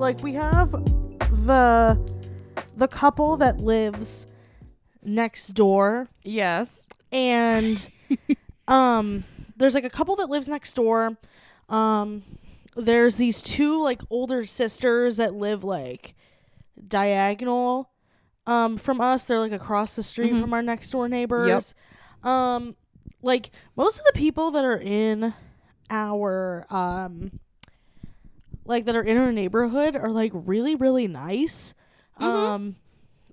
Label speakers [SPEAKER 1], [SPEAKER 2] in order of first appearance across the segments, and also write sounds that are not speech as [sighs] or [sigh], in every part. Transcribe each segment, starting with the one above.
[SPEAKER 1] like we have the the couple that lives next door,
[SPEAKER 2] Yes.
[SPEAKER 1] and [laughs] um, there's like a couple that lives next door. Um, there's these two like older sisters that live like diagonal um from us. They're like across the street
[SPEAKER 2] Mhm.
[SPEAKER 1] from our next door neighbors. Yep. Um, like most of the people that are in our um like that are in our neighborhood are like really really nice
[SPEAKER 2] Mhm.
[SPEAKER 1] um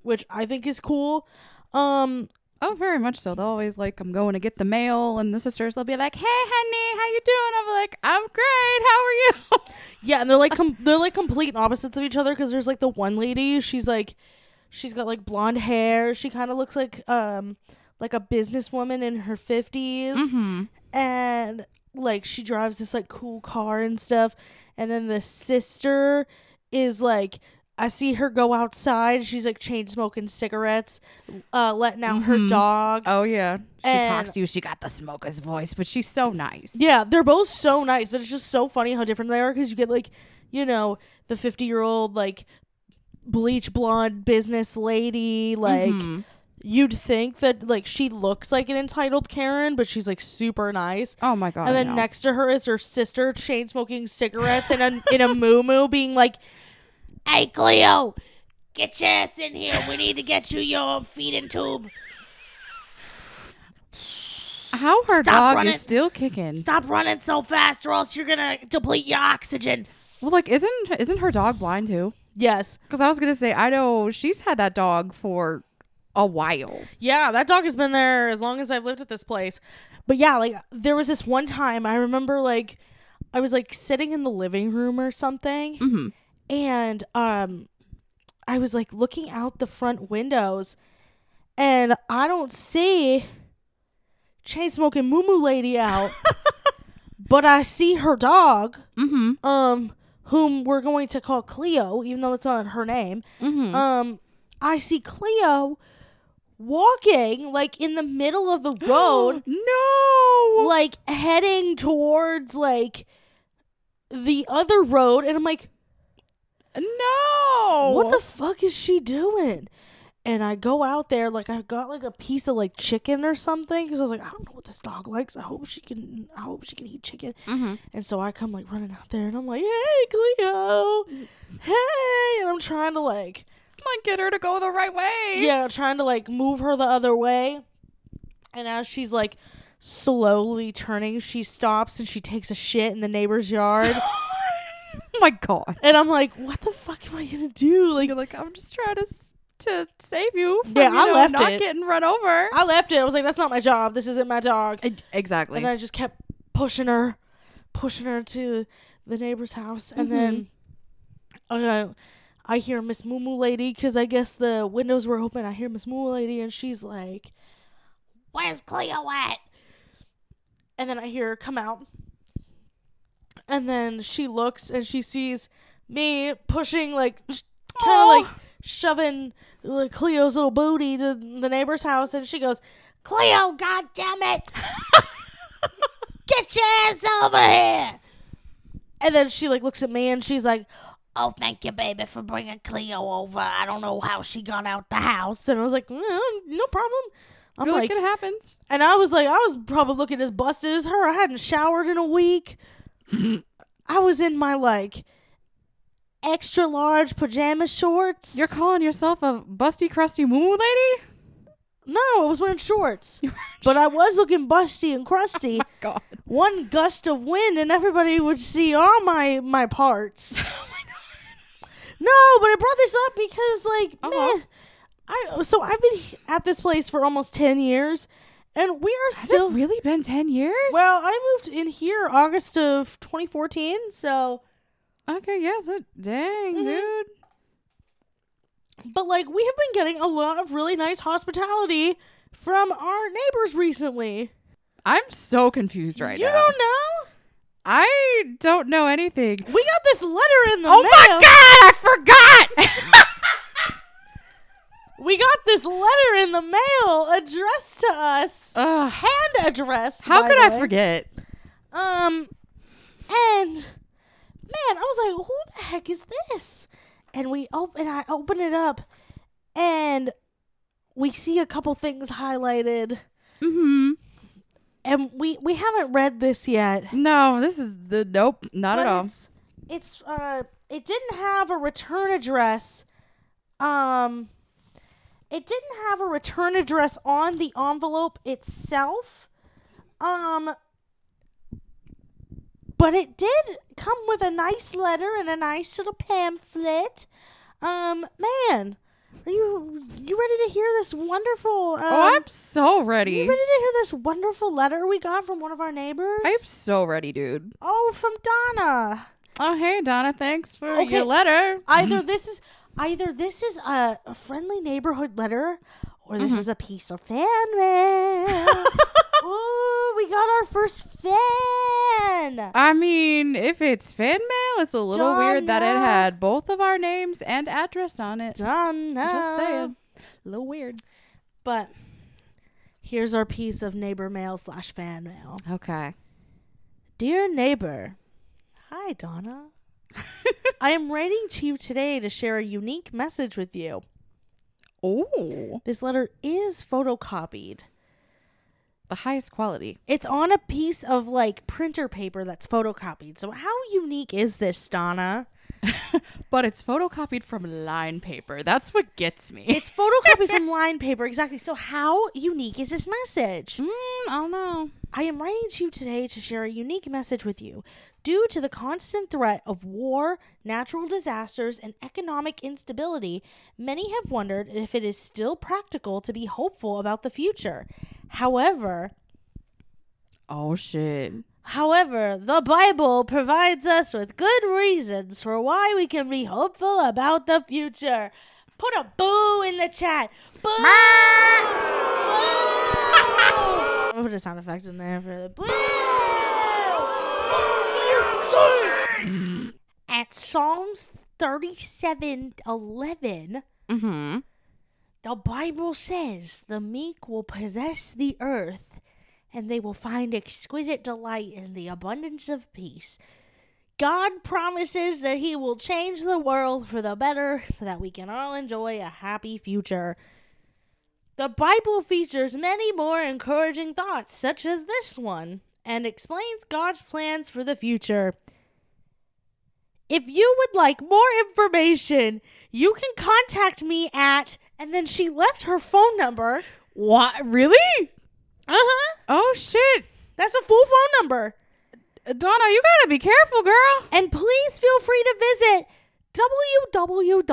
[SPEAKER 1] which i think is cool um
[SPEAKER 2] Oh, very much so. They'll always like, I'm going to get the mail, and the sisters they'll be like, Hey, honey, how you doing? I'm like, I'm great. How are you? [laughs]
[SPEAKER 1] yeah and they're like [laughs] com- they're like complete opposites of each other because there's like the one lady she's like she's got like blonde hair she kind of looks like um like a businesswoman in her 50s
[SPEAKER 2] mm-hmm.
[SPEAKER 1] and like she drives this like cool car and stuff and then the sister is like i see her go outside she's like chain smoking cigarettes uh letting out her
[SPEAKER 2] Mhm.
[SPEAKER 1] dog
[SPEAKER 2] Oh yeah. She
[SPEAKER 1] And-
[SPEAKER 2] talks to you. She got the smoker's voice, but she's so nice.
[SPEAKER 1] yeah they're both so nice but it's just so funny how different they are because you get like you know the 50 year old like bleach blonde business lady like
[SPEAKER 2] Mhm.
[SPEAKER 1] You'd think that like she looks like an entitled karen but she's like super nice
[SPEAKER 2] Oh my god.
[SPEAKER 1] and then next to her is her sister chain smoking cigarettes and a, in a moo being like, Hey Cleo, get your ass in here. We need to get you your feeding tube.
[SPEAKER 2] how her
[SPEAKER 1] Stop
[SPEAKER 2] dog
[SPEAKER 1] running.
[SPEAKER 2] is still kicking.
[SPEAKER 1] Stop running so fast or else you're gonna deplete your oxygen.
[SPEAKER 2] Well, like, isn't isn't her dog blind too?
[SPEAKER 1] Yes.
[SPEAKER 2] Because I was gonna say, I know she's had that dog for a while.
[SPEAKER 1] Yeah, that dog has been there as long as I've lived at this place. But yeah, like there was this one time I remember like I was like sitting in the living room or something
[SPEAKER 2] Mm-hmm.
[SPEAKER 1] and um I was like looking out the front windows and I don't see chain smoking moo moo lady out. [laughs] but I see her dog,
[SPEAKER 2] Mm-hmm.
[SPEAKER 1] um, whom we're going to call Cleo, even though it's not her name.
[SPEAKER 2] Mm-hmm.
[SPEAKER 1] Um, I see Cleo walking like in the middle of the [gasps] road,
[SPEAKER 2] no.
[SPEAKER 1] like heading towards like the other road, and I'm like,
[SPEAKER 2] no.
[SPEAKER 1] what the fuck is she doing? And I go out there, like I got like a piece of like chicken or something, because I was like, I don't know what this dog likes. I hope she can. I hope she can eat chicken.
[SPEAKER 2] Mm-hmm.
[SPEAKER 1] And so I come like running out there, and I'm like, Hey, Cleo, hey, and I'm trying to like,
[SPEAKER 2] Like, get her to go the right way.
[SPEAKER 1] yeah, trying to like move her the other way. And as she's like slowly turning, she stops and she takes a shit in the neighbor's yard. [laughs]
[SPEAKER 2] oh my god.
[SPEAKER 1] and I'm like, what the fuck am I gonna do? Like,
[SPEAKER 2] You're like, I'm just trying to s- to save you. From,
[SPEAKER 1] Yeah,
[SPEAKER 2] you
[SPEAKER 1] I
[SPEAKER 2] know,
[SPEAKER 1] left
[SPEAKER 2] not
[SPEAKER 1] it.
[SPEAKER 2] getting run over.
[SPEAKER 1] I left it. I was like, that's not my job. This isn't my dog.
[SPEAKER 2] E- exactly.
[SPEAKER 1] And then I just kept pushing her, pushing her to the neighbor's house. And then uh, I hear Miss Moo Moo Lady because I guess the windows were open. I hear Miss Moo Moo Lady and she's like, Where's Cleo at? And then I hear her come out. And then she looks and she sees me pushing, like, kind of oh.
[SPEAKER 2] Aw.
[SPEAKER 1] like shoving like, Cleo's little booty to the neighbor's house. And she goes, Cleo, god damn it! [laughs] Get your ass over here! And then she like looks at me and she's like, "Oh, thank you, baby, for bringing Cleo over. I don't know how she got out the house." And I was like, "No, no problem." I'm
[SPEAKER 2] You're
[SPEAKER 1] like,
[SPEAKER 2] like, it happens.
[SPEAKER 1] and I was like, I was probably looking as busted as her. I hadn't showered in a week. [laughs] I was in my like extra large pajama shorts.
[SPEAKER 2] You're calling yourself a busty, crusty moo lady?
[SPEAKER 1] no, I was wearing shorts, [laughs] but I was looking busty and crusty. [laughs]
[SPEAKER 2] Oh God.
[SPEAKER 1] one gust of wind and everybody would see all my my parts. No, but I brought this up because like
[SPEAKER 2] Uh-huh.
[SPEAKER 1] man, I so I've been at this place for almost 10 years and we are
[SPEAKER 2] Has
[SPEAKER 1] still
[SPEAKER 2] really been 10 years?
[SPEAKER 1] Well, I moved in here August of 2014, so
[SPEAKER 2] okay, yes. It, dang,
[SPEAKER 1] Mhm.
[SPEAKER 2] dude.
[SPEAKER 1] but like we have been getting a lot of really nice hospitality from our neighbors recently.
[SPEAKER 2] I'm so confused right
[SPEAKER 1] you
[SPEAKER 2] now.
[SPEAKER 1] You don't know?
[SPEAKER 2] I don't know anything.
[SPEAKER 1] We got this letter in the mail.
[SPEAKER 2] Oh
[SPEAKER 1] mail.
[SPEAKER 2] my god, I forgot! [laughs]
[SPEAKER 1] we got this letter in the mail addressed to us,
[SPEAKER 2] Ugh.
[SPEAKER 1] hand addressed.
[SPEAKER 2] How
[SPEAKER 1] by
[SPEAKER 2] could
[SPEAKER 1] the
[SPEAKER 2] I
[SPEAKER 1] way.
[SPEAKER 2] forget?
[SPEAKER 1] Um, and man, I was like, "Who the heck is this?" And we open, I open it up, and we see a couple things highlighted,
[SPEAKER 2] Mm-hmm.
[SPEAKER 1] And we we haven't read this yet.
[SPEAKER 2] No, this is the nope, not
[SPEAKER 1] but
[SPEAKER 2] at all.
[SPEAKER 1] It's, it's uh, it didn't have a return address. Um, it didn't have a return address on the envelope itself. Um, but it did come with a nice letter and a nice little pamphlet. Um, man, are you you ready to hear this wonderful? Um,
[SPEAKER 2] oh, I'm so ready.
[SPEAKER 1] you ready to hear this wonderful letter we got from one of our neighbors?
[SPEAKER 2] I'm so ready, dude.
[SPEAKER 1] Oh, from Donna.
[SPEAKER 2] Oh, hey, Donna. Thanks for
[SPEAKER 1] Okay.
[SPEAKER 2] your letter.
[SPEAKER 1] Either [laughs] this is either this is a, a friendly neighborhood letter, or this
[SPEAKER 2] Mhm.
[SPEAKER 1] is a piece of fan mail. [laughs] Ooh, we got our first fan.
[SPEAKER 2] I mean, if it's fan mail, it's a little weird that it had both of our names and address on it.
[SPEAKER 1] Donna.
[SPEAKER 2] Just saying. A little weird.
[SPEAKER 1] But here's our piece of neighbor mail slash fan mail.
[SPEAKER 2] Okay.
[SPEAKER 1] Dear neighbor, hi Donna. [laughs] I am writing to you today to share a unique message with you.
[SPEAKER 2] Oh,
[SPEAKER 1] This letter is photocopied.
[SPEAKER 2] The highest quality.
[SPEAKER 1] It's on a piece of like printer paper that's photocopied. So how unique is this, Donna? [laughs]
[SPEAKER 2] But it's photocopied from line paper. That's what gets me.
[SPEAKER 1] It's photocopied from [laughs] line paper, exactly. So how unique is this message?
[SPEAKER 2] Mm, I don't know.
[SPEAKER 1] I am writing to you today to share a unique message with you. Due to the constant threat of war, natural disasters, and economic instability, many have wondered if it is still practical to be hopeful about the future. However,
[SPEAKER 2] Oh shit.
[SPEAKER 1] However, the Bible provides us with good reasons for why we can be hopeful about the future. Put a boo in the chat. Boo! Boo! [laughs] I'll put a sound effect in there for the boo. [laughs] At Psalms 37 11,
[SPEAKER 2] Mm-hmm.
[SPEAKER 1] the Bible says the meek will possess the earth and they will find exquisite delight in the abundance of peace. God promises that He will change the world for the better so that we can all enjoy a happy future. The Bible features many more encouraging thoughts, such as this one, and explains God's plans for the future. If you would like more information, you can contact me at, and then she left her phone number.
[SPEAKER 2] What? Really?
[SPEAKER 1] Uh huh.
[SPEAKER 2] Oh shit.
[SPEAKER 1] That's a full phone number.
[SPEAKER 2] Donna, you gotta be careful, girl.
[SPEAKER 1] And please feel free to visit www.jw.org.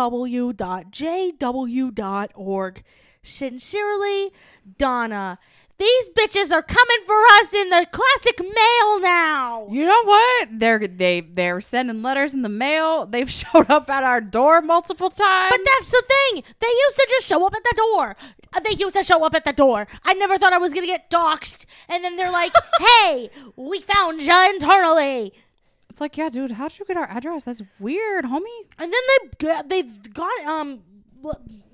[SPEAKER 1] Sincerely, Donna. These bitches are coming for us in the classic mail now.
[SPEAKER 2] You know what? They're they they're sending letters in the mail. They've [laughs] showed up at our door multiple times.
[SPEAKER 1] But that's the thing. They used to just show up at the door. Uh, They used to show up at the door. I never thought I was going to get doxxed. And then they're like, [laughs] hey, we found you internally.
[SPEAKER 2] it's like, yeah, dude, how'd you get our address? That's weird, homie.
[SPEAKER 1] And then they got, they got um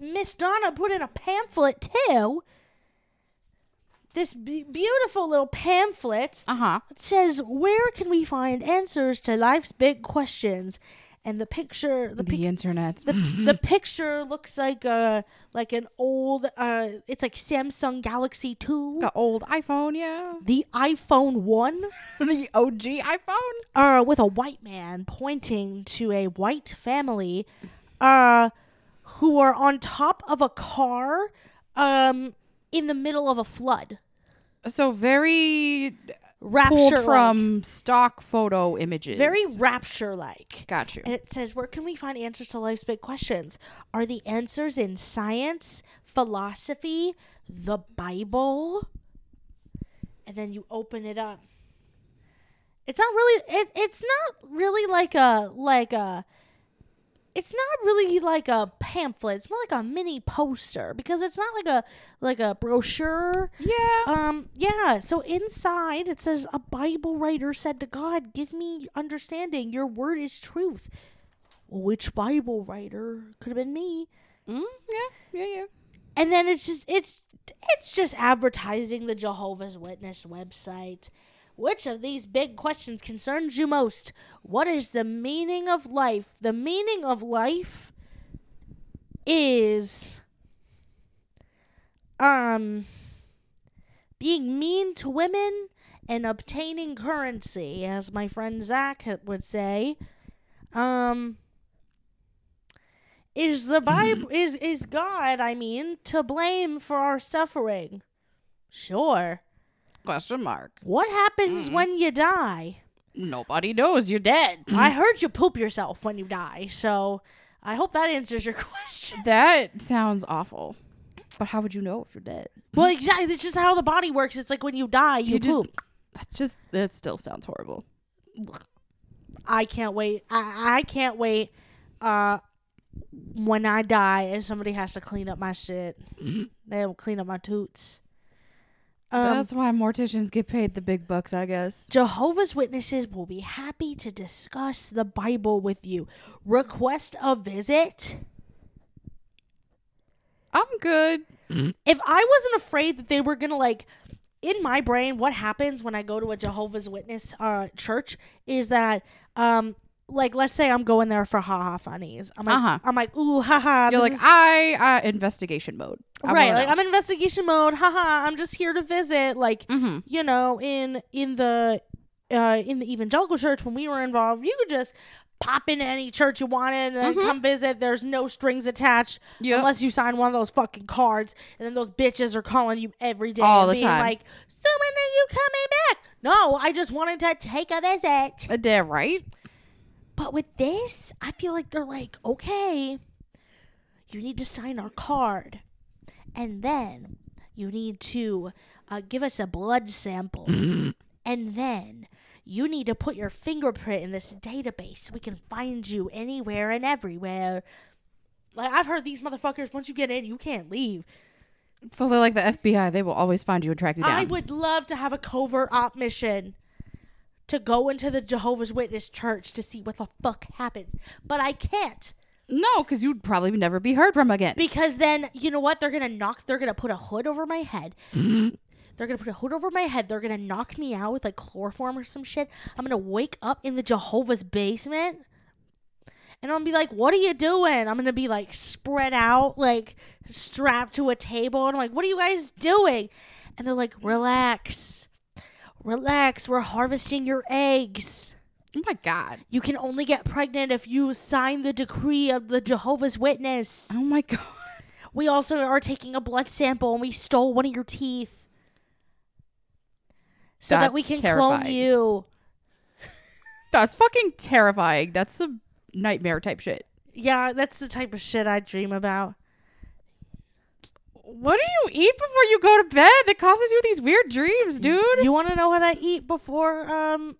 [SPEAKER 1] Miss Donna put in a pamphlet too. This be- beautiful little pamphlet.
[SPEAKER 2] Uh huh.
[SPEAKER 1] It says, "Where can we find answers to life's big questions?" And the picture, the
[SPEAKER 2] The internet.
[SPEAKER 1] the, the [laughs] picture looks like a like an old uh it's like Samsung Galaxy 2,
[SPEAKER 2] the old iPhone, yeah.
[SPEAKER 1] the iPhone 1 [laughs]
[SPEAKER 2] the OG iPhone.
[SPEAKER 1] uh with a white man pointing to a white family uh who are on top of a car um in the middle of a flood.
[SPEAKER 2] So very
[SPEAKER 1] Rapture
[SPEAKER 2] from stock photo images.
[SPEAKER 1] very rapture like.
[SPEAKER 2] got you.
[SPEAKER 1] And it says, Where can we find answers to life's big questions? Are the answers in science, philosophy, the Bible? And then you open it up. It's not really it, it's not really like a like a it's not really like a pamphlet. It's more like a mini poster because it's not like a like a brochure.
[SPEAKER 2] Yeah.
[SPEAKER 1] Um, yeah, so inside it says a Bible writer said to God, Give me understanding, your word is truth. Which Bible writer? Could have been me.
[SPEAKER 2] Mm, yeah. Yeah. Yeah.
[SPEAKER 1] and then it's just it's it's just advertising the Jehovah's Witness website. Which of these big questions concerns you most? What is the meaning of life? The meaning of life is um being mean to women and obtaining currency, as my friend Zach would say. Um is the Bible [laughs] is is God, I mean, to blame for our suffering? Sure.
[SPEAKER 2] Question mark.
[SPEAKER 1] What happens when you die?
[SPEAKER 2] Nobody knows. You're dead. [clears throat]
[SPEAKER 1] I heard you poop yourself when you die, so I hope that answers your [laughs] question.
[SPEAKER 2] That sounds awful. But how would you know if you're dead?
[SPEAKER 1] Well, exactly. That's just how the body works. It's like when you die, you,
[SPEAKER 2] You just-
[SPEAKER 1] poop.
[SPEAKER 2] That's just that still sounds horrible. [sniffs]
[SPEAKER 1] I can't wait. I, I can't wait. Uh, when I die, if somebody has to clean up my shit, [sniffs] they'll clean up my toots. Um,
[SPEAKER 2] That's why morticians get paid the big bucks, I guess.
[SPEAKER 1] Jehovah's Witnesses will be happy to discuss the Bible with you. Request a visit.
[SPEAKER 2] I'm good.
[SPEAKER 1] If I wasn't afraid that they were gonna like, in my brain, what happens when I go to a Jehovah's Witness uh, church is that, um, like, let's say I'm going there for haha funnies. I'm like,
[SPEAKER 2] Uh-huh.
[SPEAKER 1] I'm like, ooh, haha.
[SPEAKER 2] You're like
[SPEAKER 1] is-
[SPEAKER 2] I uh, investigation mode. I
[SPEAKER 1] right like
[SPEAKER 2] know.
[SPEAKER 1] i'm investigation mode haha i'm just here to visit like
[SPEAKER 2] Mhm.
[SPEAKER 1] you know in in the uh in the evangelical church when we were involved you could just pop into any church you wanted and
[SPEAKER 2] Mhm.
[SPEAKER 1] come visit there's no strings attached
[SPEAKER 2] Yep.
[SPEAKER 1] unless you sign one of those fucking cards and then those bitches are calling you every day
[SPEAKER 2] All
[SPEAKER 1] and
[SPEAKER 2] the
[SPEAKER 1] being
[SPEAKER 2] time.
[SPEAKER 1] like so when are you coming back no i just wanted to take a visit
[SPEAKER 2] Uh, yeah, right?
[SPEAKER 1] But with this, I feel like they're like, okay, you need to sign our card. And then you need to uh, give us a blood sample. [laughs] and then you need to put your fingerprint in this database so we can find you anywhere and everywhere. Like, I've heard these motherfuckers, once you get in, you can't leave.
[SPEAKER 2] So they're like the FBI. They will always find you and track you down.
[SPEAKER 1] I would love to have a covert op mission to go into the Jehovah's Witness church to see what the fuck happens. But I can't.
[SPEAKER 2] no, because you'd probably never be heard from again.
[SPEAKER 1] Because then, you know what? They're going to knock, they're going [laughs] to put a hood over my head. they're going to put a hood over my head. They're going to knock me out with like chloroform or some shit. I'm going to wake up in the Jehovah's basement. And I'm gonna be like, what are you doing? I'm gonna be like spread out, like strapped to a table. And I'm like, what are you guys doing? And they're like, relax. Relax. We're harvesting your eggs.
[SPEAKER 2] oh my god.
[SPEAKER 1] You can only get pregnant if you sign the decree of the Jehovah's Witness.
[SPEAKER 2] Oh my god.
[SPEAKER 1] We also are taking a blood sample and we stole one of your teeth. So that we can
[SPEAKER 2] That's
[SPEAKER 1] clone you. [laughs]
[SPEAKER 2] That's fucking terrifying. That's some nightmare type shit.
[SPEAKER 1] Yeah, that's the type of shit I dream about.
[SPEAKER 2] What do you eat before you go to bed that causes you these weird dreams, dude?
[SPEAKER 1] You want to know what I eat before um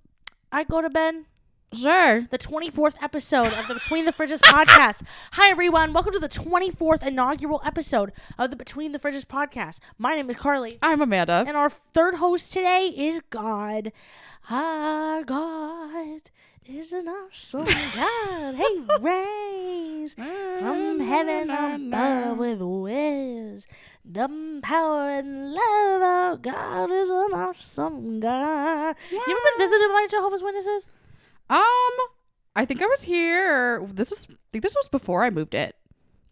[SPEAKER 1] I go to bed?
[SPEAKER 2] Sure.
[SPEAKER 1] The 24th episode of the Between the Fridges podcast. Hi everyone, welcome to the 24th inaugural episode of the Between the Fridges podcast. My name is Carly.
[SPEAKER 2] I'm Amanda.
[SPEAKER 1] And our third host today is God. Our God is an awesome [laughs] God. He reigns from heaven above with wisdom, power, and love. Our God is an awesome God. You ever been visited by Jehovah's Witnesses?
[SPEAKER 2] Um, I think I was here. This was I think this was before I moved it.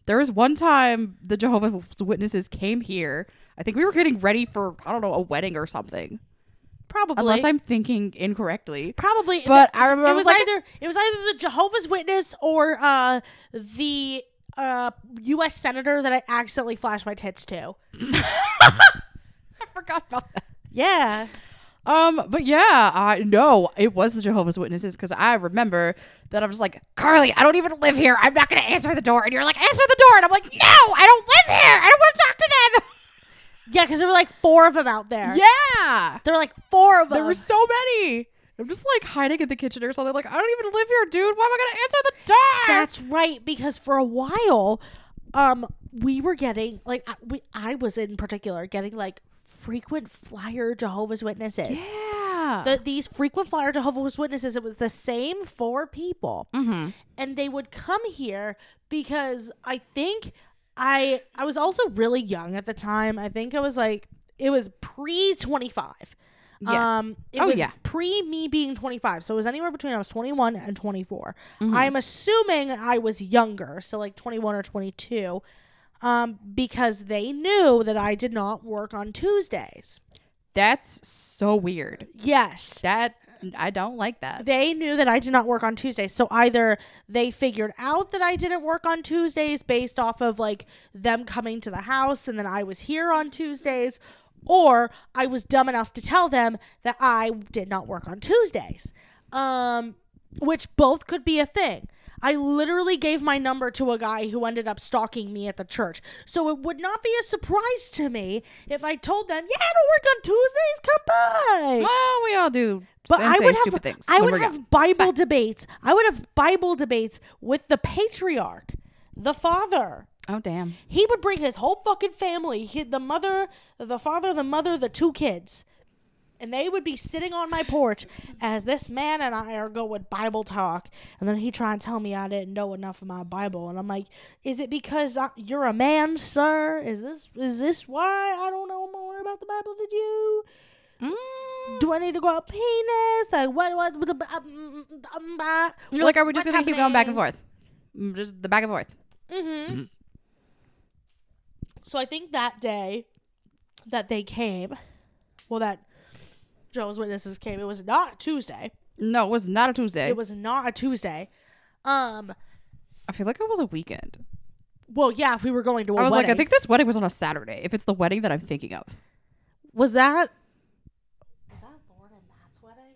[SPEAKER 2] There was one time the Jehovah's Witnesses came here. I think we were getting ready for I don't know a wedding or something.
[SPEAKER 1] Probably.
[SPEAKER 2] Unless I'm thinking incorrectly.
[SPEAKER 1] Probably,
[SPEAKER 2] But I remember
[SPEAKER 1] it
[SPEAKER 2] I
[SPEAKER 1] was
[SPEAKER 2] was like-
[SPEAKER 1] either it was either the Jehovah's Witness or uh, the uh, U.S. senator that I accidentally flashed my tits to. [laughs] [laughs]
[SPEAKER 2] I forgot about that.
[SPEAKER 1] Yeah,
[SPEAKER 2] Um, but yeah, I no, it was the Jehovah's Witnesses because I remember that I was like, Carly, I don't even live here. I'm not gonna answer the door. And you're like, answer the door. And I'm like, no, I don't live here. I don't want to talk to them. [laughs]
[SPEAKER 1] yeah, because there were like four of them out there.
[SPEAKER 2] Yeah.
[SPEAKER 1] there were like four of them.
[SPEAKER 2] There were so many. I'm just like hiding in the kitchen or something. Like, I don't even live here, dude. Why am I gonna answer the door?
[SPEAKER 1] That's right, because for a while, um, we were getting like I, we, I was in particular getting like frequent flyer Jehovah's Witnesses.
[SPEAKER 2] yeah.
[SPEAKER 1] The, these frequent flyer Jehovah's Witnesses, it was the same four people.
[SPEAKER 2] mm-hmm.
[SPEAKER 1] and they would come here because I think I I was also really young at the time. I think I was like it was pre 25.
[SPEAKER 2] Yeah.
[SPEAKER 1] Um it
[SPEAKER 2] Oh,
[SPEAKER 1] was
[SPEAKER 2] yeah.
[SPEAKER 1] pre me being 25. So it was anywhere between I was 21 and 24.
[SPEAKER 2] Mhm.
[SPEAKER 1] I'm assuming I was younger, so like 21 or 22. Um because they knew that I did not work on Tuesdays.
[SPEAKER 2] That's so weird.
[SPEAKER 1] Yes.
[SPEAKER 2] That I don't like that.
[SPEAKER 1] they knew that I did not work on Tuesdays. So either they figured out that I didn't work on Tuesdays based off of like them coming to the house and then I was here on Tuesdays, or I was dumb enough to tell them that I did not work on Tuesdays. Um which both could be a thing. I literally gave my number to a guy who ended up stalking me at the church. So it would not be a surprise to me if I told them, "Yeah, I don't work on Tuesdays. Come by."
[SPEAKER 2] Oh, we all do
[SPEAKER 1] But I would
[SPEAKER 2] stupid
[SPEAKER 1] have
[SPEAKER 2] things.
[SPEAKER 1] I would have
[SPEAKER 2] young.
[SPEAKER 1] Bible debates. I would have Bible debates with the patriarch, the father.
[SPEAKER 2] Oh damn.
[SPEAKER 1] He would bring his whole fucking family, he, the mother, the father, the mother, the two kids. And they would be sitting on my porch as this man and I are going Bible talk. And then he try and tell me I didn't know enough of my Bible. And I'm like, is it because I, you're a man, sir? Is this is this why I don't know more about the Bible than you?
[SPEAKER 2] Mm.
[SPEAKER 1] do I need to go up penis? Like what? What? what the, um, um, uh,
[SPEAKER 2] You're like, are we just gonna keep going back and forth? Mm, Just the back and forth.
[SPEAKER 1] Mm-hmm. So I think that day that they came, well, that Joe's Witnesses came, it was not Tuesday.
[SPEAKER 2] No, it was not a Tuesday.
[SPEAKER 1] It was not a Tuesday. Um.
[SPEAKER 2] I feel like it was a weekend.
[SPEAKER 1] Well, yeah, if we were going to a
[SPEAKER 2] I was
[SPEAKER 1] wedding.
[SPEAKER 2] like, I think this wedding was on a Saturday. If it's the wedding that I'm thinking of.
[SPEAKER 1] was that. Was that Lauren and Matt's wedding?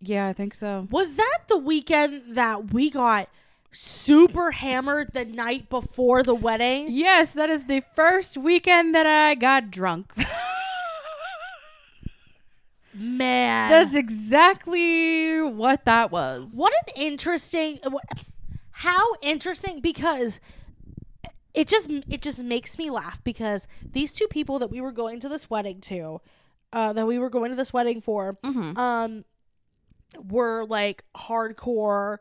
[SPEAKER 2] Yeah, I think so.
[SPEAKER 1] Was that the weekend that we got super hammered the night before the wedding?
[SPEAKER 2] Yes, that is the first weekend that I got drunk. [laughs]
[SPEAKER 1] Man,
[SPEAKER 2] That's exactly what that was.
[SPEAKER 1] What an interesting how interesting because it just it just makes me laugh because these two people that we were going to this wedding to uh that we were going to this wedding for
[SPEAKER 2] Mhm.
[SPEAKER 1] um were like hardcore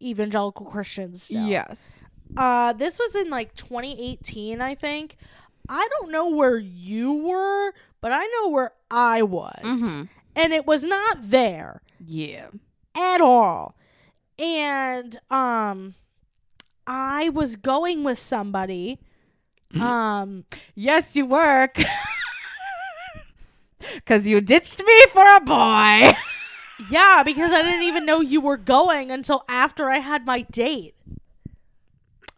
[SPEAKER 1] evangelical Christians. still.
[SPEAKER 2] Yes.
[SPEAKER 1] Uh this was in like 2018 I think. I don't know where you were, but I know where I was.
[SPEAKER 2] Mhm.
[SPEAKER 1] And it was not there
[SPEAKER 2] Yeah.
[SPEAKER 1] at all. And um I was going with somebody. [laughs] Um
[SPEAKER 2] Yes, you work. [laughs] Cause you ditched me for a boy. [laughs]
[SPEAKER 1] yeah, because I didn't even know you were going until after I had my date.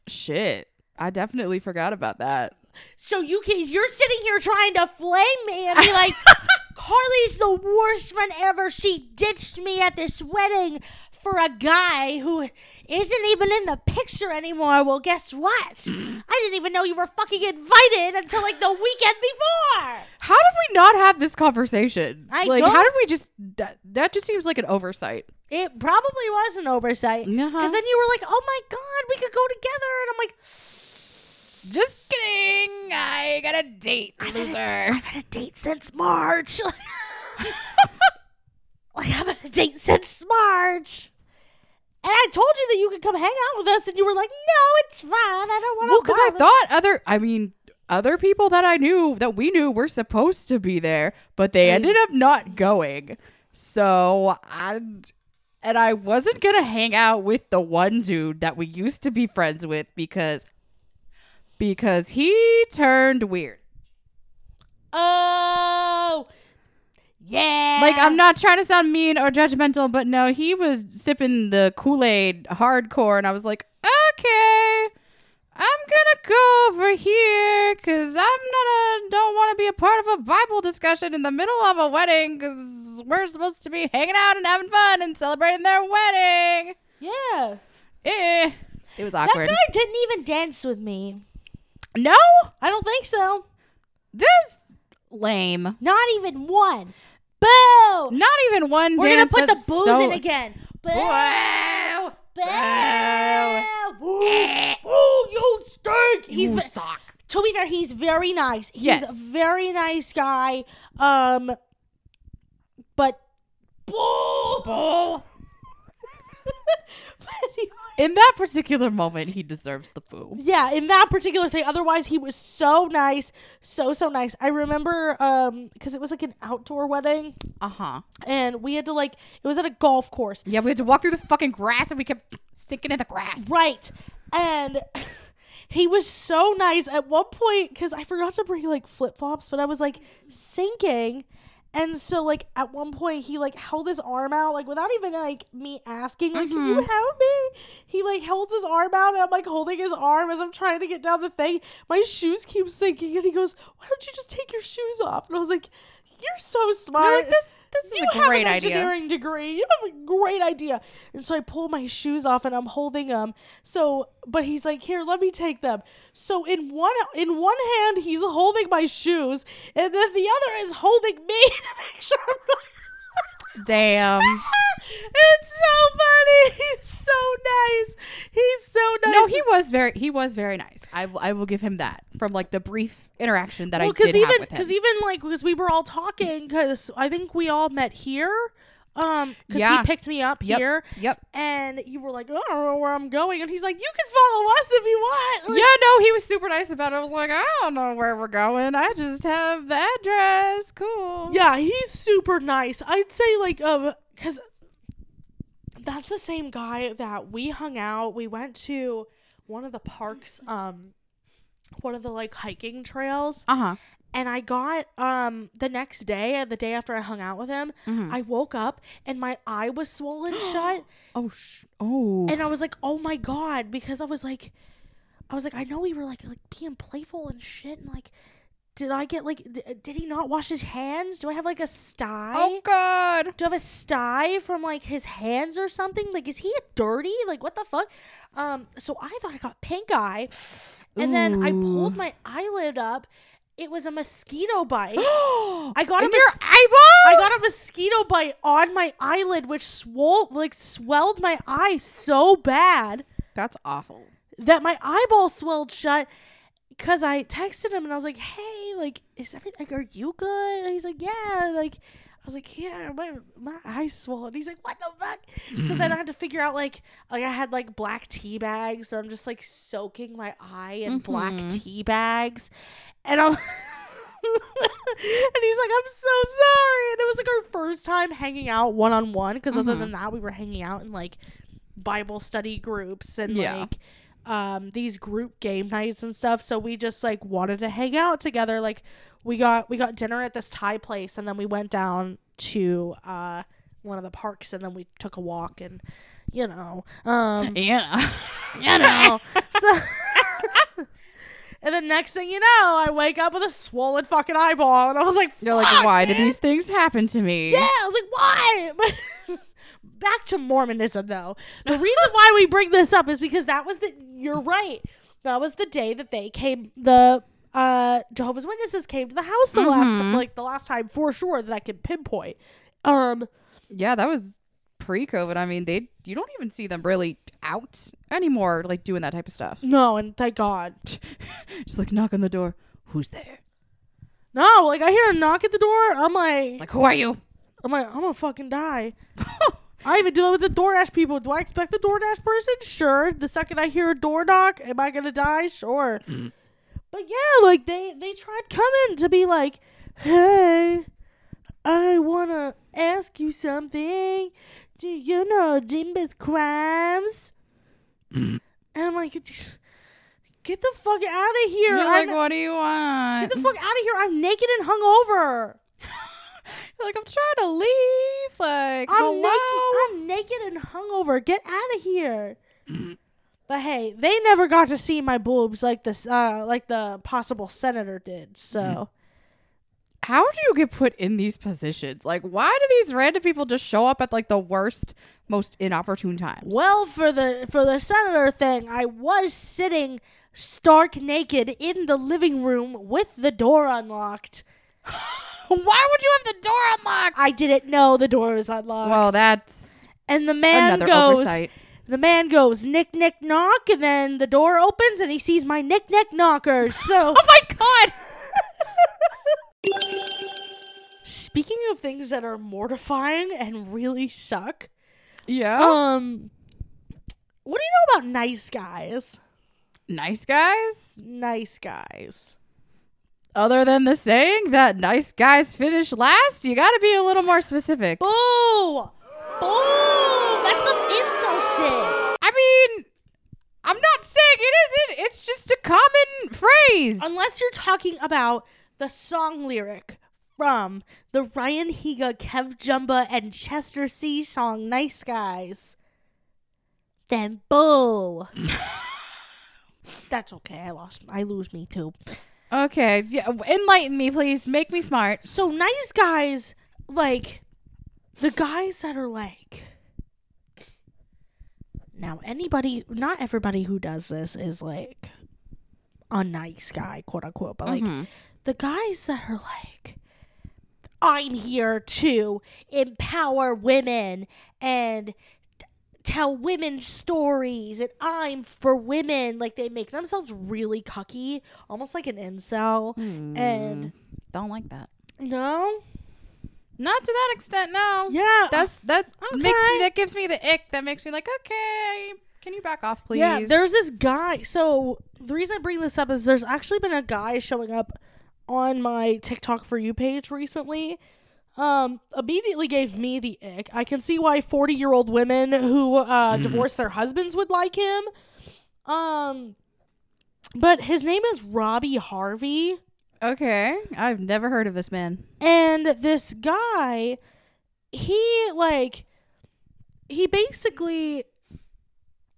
[SPEAKER 2] Shit. I definitely forgot about that.
[SPEAKER 1] So you can you're sitting here trying to flame me and be like [laughs] Carly's the worst friend ever. She ditched me at this wedding for a guy who isn't even in the picture anymore. Well, guess what? [clears throat] I didn't even know you were fucking invited until like the weekend before.
[SPEAKER 2] How did we not have this conversation?
[SPEAKER 1] I
[SPEAKER 2] like,
[SPEAKER 1] don't-
[SPEAKER 2] how did we just? That, that just seems like an oversight.
[SPEAKER 1] It probably was an oversight. Because
[SPEAKER 2] Uh-huh.
[SPEAKER 1] then you were like, oh my God, we could go together. And I'm like,
[SPEAKER 2] Just kidding. I got a date, loser.
[SPEAKER 1] I've had a date since March. [laughs] I haven't had a date since March. And I told you that you could come hang out with us, and you were like, "No, it's fine. I don't want to."
[SPEAKER 2] Well, because I thought other, I mean, other people that I knew that we knew were supposed to be there, but they ended up not going. So I, and I wasn't gonna hang out with the one dude that we used to be friends with because, because he turned weird.
[SPEAKER 1] Oh, yeah.
[SPEAKER 2] Like I'm not trying to sound mean or judgmental, but no, he was sipping the Kool Aid hardcore, and I was like, okay, I'm gonna go over here because I'm not a don't want to be a part of a Bible discussion in the middle of a wedding because we're supposed to be hanging out and having fun and celebrating their wedding.
[SPEAKER 1] Yeah.
[SPEAKER 2] Eh, it was awkward.
[SPEAKER 1] That guy didn't even dance with me.
[SPEAKER 2] No,
[SPEAKER 1] I don't think so.
[SPEAKER 2] this lame.
[SPEAKER 1] Not even one. Boo.
[SPEAKER 2] Not even one.
[SPEAKER 1] We're gonna
[SPEAKER 2] dance
[SPEAKER 1] put the booze
[SPEAKER 2] so-
[SPEAKER 1] in again. Boo.
[SPEAKER 2] Wow.
[SPEAKER 1] Boo. Boo. Ooh, you stink. He's
[SPEAKER 2] You
[SPEAKER 1] ve-
[SPEAKER 2] suck.
[SPEAKER 1] to be fair, he's very nice. He's
[SPEAKER 2] Yes.
[SPEAKER 1] a very nice guy. Um, but boo, boo. [laughs] but anyway,
[SPEAKER 2] In that particular moment, he deserves the foo.
[SPEAKER 1] yeah, in that particular thing. Otherwise, he was so nice, so so nice. I remember um because it was like an outdoor wedding,
[SPEAKER 2] Uh huh.
[SPEAKER 1] and we had to like it was at a golf course,
[SPEAKER 2] Yeah, we had to walk through the fucking grass, and we kept sinking in the grass.
[SPEAKER 1] right? And [laughs] he was so nice at one point because I forgot to bring like flip flops, but I was like sinking. And so, like at one point, he like held his arm out, like without even like me asking, like, "Can you mm-hmm. help me?" He like holds his arm out, and I'm like holding his arm as I'm trying to get down the thing. My shoes keep sinking, and he goes, "Why don't you just take your shoes off?" And I was like, "You're so smart."
[SPEAKER 2] You're like this. This is
[SPEAKER 1] you
[SPEAKER 2] a
[SPEAKER 1] have
[SPEAKER 2] great
[SPEAKER 1] an
[SPEAKER 2] idea.
[SPEAKER 1] engineering degree. You have a great idea. And so I pull my shoes off and I'm holding them. So, but he's like, "Here, let me take them." So in one in one hand he's holding my shoes, and then the other is holding me [laughs] to make sure. I'm not-
[SPEAKER 2] Damn. [laughs]
[SPEAKER 1] it's so funny. [laughs] He's so nice. He's so nice.
[SPEAKER 2] No, he was very he was very nice. I will I will give him that from like the brief interaction that
[SPEAKER 1] well,
[SPEAKER 2] I did
[SPEAKER 1] even
[SPEAKER 2] have with him.
[SPEAKER 1] because even like because we were all talking because I think we all met here. Um, because
[SPEAKER 2] Yeah.
[SPEAKER 1] he picked me up
[SPEAKER 2] Yep.
[SPEAKER 1] here.
[SPEAKER 2] Yep.
[SPEAKER 1] and you were like, "Oh, I don't know where I'm going," and he's like, "You can follow us if you want." Like,
[SPEAKER 2] Yeah, no, he was super nice about it. I was like, I don't know where we're going. I just have the address. Cool.
[SPEAKER 1] yeah, he's super nice. I'd say like um, because that's the same guy that we hung out. We went to one of the parks, um, one of the like hiking trails,
[SPEAKER 2] Uh huh.
[SPEAKER 1] And I got um the next day, the day after I hung out with him, I woke up and my eye was swollen [gasps] shut.
[SPEAKER 2] Oh. Sh- oh.
[SPEAKER 1] and I was like, "Oh my god!" Because I was like, I was like, I know we were like like being playful and shit, and like, did I get like, d- did he not wash his hands? Do I have like a sty?
[SPEAKER 2] oh God.
[SPEAKER 1] Do I have a sty from like his hands or something? Like, is he dirty? Like, what the fuck? Um, so I thought I got pink eye, and then I pulled my eyelid up. It was a mosquito bite. [gasps]
[SPEAKER 2] I
[SPEAKER 1] got a
[SPEAKER 2] in your eyeball.
[SPEAKER 1] I got a mosquito bite on my eyelid, which swole like swelled my eye so bad
[SPEAKER 2] That's awful.
[SPEAKER 1] that my eyeball swelled shut because I texted him and I was like, "Hey, like, is everything? Like, are you good?" And he's like, "Yeah." Like, I was like, "Yeah, my my eyes swollen." He's like, "What the fuck?" so then I [laughs] had to figure out like, like I had like black tea bags, so I'm just like soaking my eye in black
[SPEAKER 2] Mhm.
[SPEAKER 1] tea bags, and I'm. [laughs] and he's like, I'm so sorry. And it was like our first time hanging out one on one because other
[SPEAKER 2] Mhm.
[SPEAKER 1] than that, we were hanging out in like Bible study groups and
[SPEAKER 2] Yeah.
[SPEAKER 1] like um these group game nights and stuff so we just like wanted to hang out together like we got we got dinner at this thai place and then we went down to uh one of the parks and then we took a walk and you know um [laughs]
[SPEAKER 2] Anna. [laughs]
[SPEAKER 1] you know so [laughs] and the next thing you know i wake up with a swollen fucking eyeball and i was like
[SPEAKER 2] You're like, why did
[SPEAKER 1] man."
[SPEAKER 2] these things happen to me?
[SPEAKER 1] Yeah, I was like, why? But back to Mormonism, though. The reason why we bring this up is because that was the. You're right. That was the day that they came. The uh, Jehovah's Witnesses came to the house the last,
[SPEAKER 2] Mhm.
[SPEAKER 1] like the last time for sure that I could pinpoint. Um,
[SPEAKER 2] Yeah, that was pre-COVID. I mean, they you don't even see them really out anymore, like doing that type of stuff.
[SPEAKER 1] no, and thank God. [laughs]
[SPEAKER 2] Just like knock on the door. Who's there?
[SPEAKER 1] No, like I hear a knock at the door. I'm like,
[SPEAKER 2] Like, who are you?
[SPEAKER 1] I'm like, I'm gonna fucking die. [laughs] I even do that with the DoorDash people. Do I expect the DoorDash person? Sure. The second I hear a door knock, am I gonna die? Sure. [clears throat] but yeah, like they they tried coming to be like, hey, I wanna ask you something. Do you know Jimba's crimes? and I'm like, get the fuck out of here!
[SPEAKER 2] You're
[SPEAKER 1] I'm,
[SPEAKER 2] like, what do you want?
[SPEAKER 1] get the fuck out of here! I'm naked and hungover.
[SPEAKER 2] You're [laughs] like, I'm trying to leave. Like,
[SPEAKER 1] I'm
[SPEAKER 2] hello.
[SPEAKER 1] naked. I'm naked and hungover. Get out of here. [clears throat] but hey, they never got to see my boobs like this, uh, like the possible senator did. So
[SPEAKER 2] How do you get put in these positions? Like, why do these random people just show up at like the worst, most inopportune times?
[SPEAKER 1] well, for the for the senator thing, I was sitting stark naked in the living room with the door unlocked. [laughs]
[SPEAKER 2] Why would you have the door unlocked?
[SPEAKER 1] I didn't know the door was unlocked.
[SPEAKER 2] Well, that's
[SPEAKER 1] and the man goes.
[SPEAKER 2] oversight.
[SPEAKER 1] The man goes nick nick knock, and then the door opens, and he sees my nick nick knockers. So. [laughs]
[SPEAKER 2] Oh my god! [laughs]
[SPEAKER 1] Speaking of things that are mortifying and really suck,
[SPEAKER 2] yeah.
[SPEAKER 1] um, what do you know about nice guys?
[SPEAKER 2] Nice guys?
[SPEAKER 1] Nice guys.
[SPEAKER 2] Other than the saying that nice guys finish last, you gotta be a little more specific.
[SPEAKER 1] Boo! Boo! That's some incel shit.
[SPEAKER 2] I mean, I'm not saying it isn't. It's just a common phrase.
[SPEAKER 1] Unless you're talking about the song lyric from the Ryan Higa, KevJumba, and Chester See song Nice Guys. Then boo. [laughs] That's okay. I lost. I lose me too.
[SPEAKER 2] okay, yeah, enlighten me, please. Make me smart.
[SPEAKER 1] So nice guys, like the guys that are like. Now, anybody, not everybody who does this is like a nice guy, quote unquote, but like
[SPEAKER 2] Mhm.
[SPEAKER 1] the guys that are like, I'm here to empower women and t- tell women stories, and I'm for women. Like they make themselves really cucky, almost like an incel. And
[SPEAKER 2] don't like that.
[SPEAKER 1] no,
[SPEAKER 2] Not to that extent, no.
[SPEAKER 1] yeah,
[SPEAKER 2] That's that
[SPEAKER 1] Okay.
[SPEAKER 2] makes me, that gives me the ick. That makes me like, okay, can you back off, please?
[SPEAKER 1] Yeah, there's this guy. So the reason I bring this up is there's actually been a guy showing up on my TikTok for you page recently. Um, immediately gave me the ick. I can see why 40 year old women who uh, [clears throat] divorce their husbands would like him. Um, but his name is Robbie Harvey.
[SPEAKER 2] Okay. I've never heard of this man.
[SPEAKER 1] And this guy, he like, he basically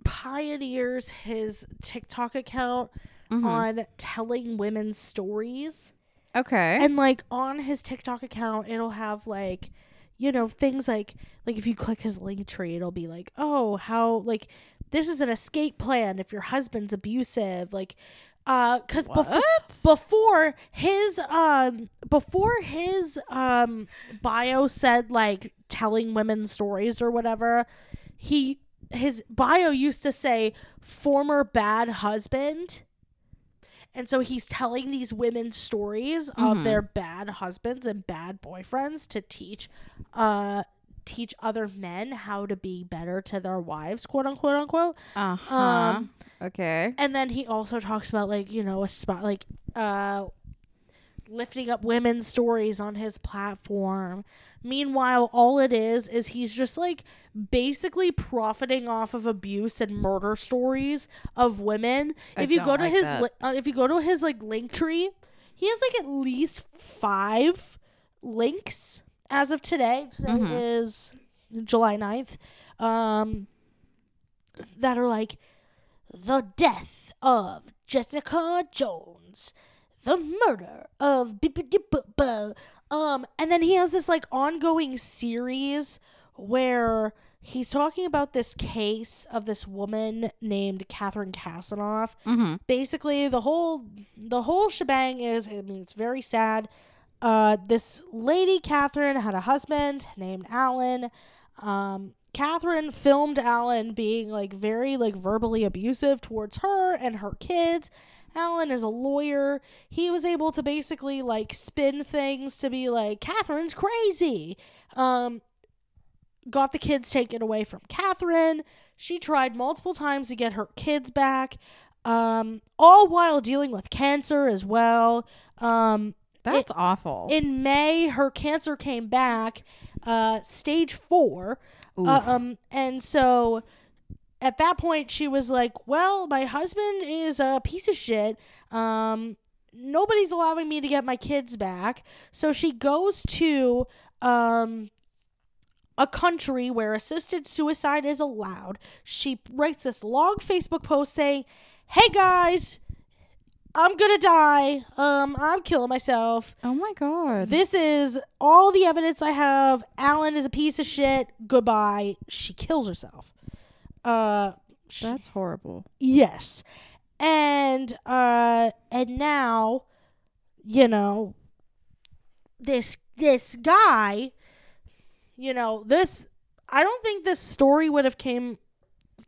[SPEAKER 1] pioneers his TikTok account
[SPEAKER 2] Mhm.
[SPEAKER 1] on telling women's stories.
[SPEAKER 2] Okay.
[SPEAKER 1] And like on his TikTok account, it'll have like, you know, things like like if you click his link tree, it'll be like, oh, how like this is an escape plan if your husband's abusive, like, uh, because before before his um before his um bio said like telling women stories or whatever he his bio used to say former bad husband and so he's telling these women stories of
[SPEAKER 2] Mhm.
[SPEAKER 1] their bad husbands and bad boyfriends to teach uh teach other men how to be better to their wives quote unquote unquote
[SPEAKER 2] uh huh.
[SPEAKER 1] um,
[SPEAKER 2] okay.
[SPEAKER 1] and then he also talks about like you know a spot like uh lifting up women's stories on his platform meanwhile all it is is he's just like basically profiting off of abuse and murder stories of women
[SPEAKER 2] I
[SPEAKER 1] if you go to
[SPEAKER 2] like
[SPEAKER 1] his li- uh, if you go to his like link tree he has like at least five links as of today today
[SPEAKER 2] Mhm.
[SPEAKER 1] is july 9th um that are like the death of Jessica Jones, the murder of um and then he has this like ongoing series where he's talking about this case of this woman named Catherine Kassenoff.
[SPEAKER 2] Mm-hmm.
[SPEAKER 1] Basically, the whole the whole shebang is I mean it's very sad. Uh, this lady Catherine had a husband named Allan. Um, Catherine filmed Allan being like very like verbally abusive towards her and her kids. Allan is a lawyer. He was able to basically like spin things to be like Catherine's crazy. Um, got the kids taken away from Catherine. She tried multiple times to get her kids back. Um, all while dealing with cancer as well. Um,
[SPEAKER 2] That's awful.
[SPEAKER 1] in May, her cancer came back, uh, stage four. Uh, um, and so at that point, she was like, "Well, my husband is a piece of shit. Um, nobody's allowing me to get my kids back." So she goes to um a country where assisted suicide is allowed. She writes this long Facebook post saying, "Hey guys, I'm gonna die. Um, I'm killing myself.
[SPEAKER 2] oh my god.
[SPEAKER 1] This is all the evidence I have. Allan is a piece of shit. Goodbye." She kills herself. Uh, sh-
[SPEAKER 2] That's horrible.
[SPEAKER 1] yes, and uh, and now, you know, this this guy, you know, this I don't think this story would have came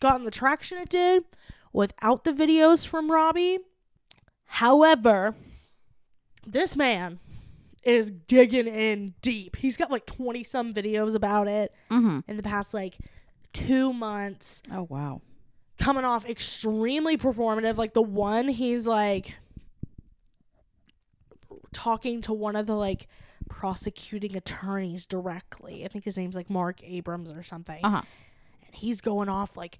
[SPEAKER 1] gotten the traction it did without the videos from Robbie. However, this man is digging in deep. He's got like 20 some videos about it
[SPEAKER 2] Mm-hmm.
[SPEAKER 1] in the past like 2 months.
[SPEAKER 2] Oh wow.
[SPEAKER 1] coming off extremely performative. Like the one he's like talking to one of the like prosecuting attorneys directly. I think his name's like Mark Abrams or something.
[SPEAKER 2] Uh huh.
[SPEAKER 1] And he's going off like,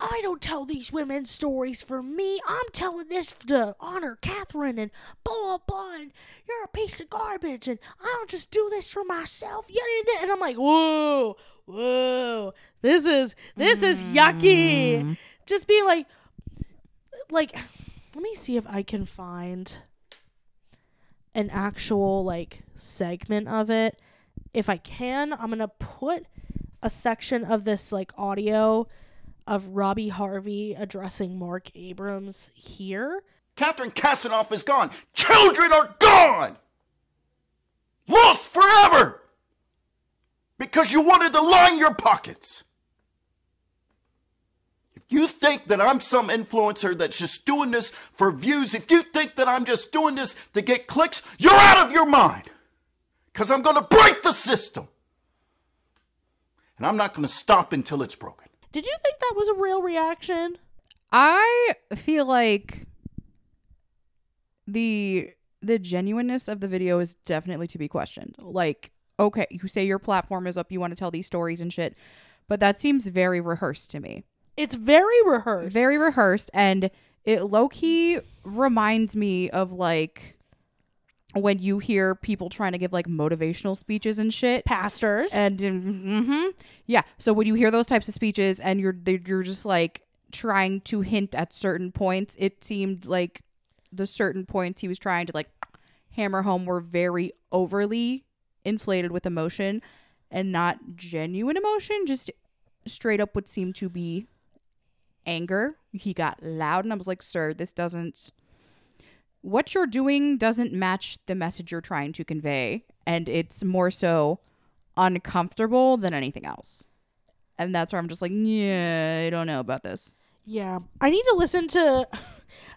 [SPEAKER 1] I don't tell these women stories for me. I'm telling this to honor Catherine and blah blah blah. And you're a piece of garbage, and I don't just do this for myself. And I'm like, whoa, whoa, this is this is yucky. Mm. Just being like, like, let me see if I can find an actual like segment of it. If I can, I'm gonna put a section of this like audio of Robbie Harvey addressing Mark Abrams here.
[SPEAKER 3] Catherine Kassenoff is gone. Children are gone. Lost forever. Because you wanted to line your pockets. If you think that I'm some influencer that's just doing this for views, if you think that I'm just doing this to get clicks, you're out of your mind. Because I'm going to break the system. And I'm not going to stop until it's broken.
[SPEAKER 1] Did you think that was a real reaction?
[SPEAKER 2] I feel like the the genuineness of the video is definitely to be questioned. Like, okay, you say your platform is up, you want to tell these stories and shit, but that seems very rehearsed to me.
[SPEAKER 1] It's very rehearsed.
[SPEAKER 2] Very rehearsed and it low key reminds me of like when you hear people trying to give like motivational speeches and shit.
[SPEAKER 1] pastors.
[SPEAKER 2] And mm yeah, so when you hear those types of speeches and you're you're just like trying to hint at certain points, it seemed like the certain points he was trying to like hammer home were very overly inflated with emotion and not genuine emotion, just straight up would seem to be anger. He got loud and I was like, "Sir, this doesn't what you're doing doesn't match the message you're trying to convey and it's more so uncomfortable than anything else and that's where i'm just like yeah i don't know about this
[SPEAKER 1] yeah, I need to listen to. [sighs]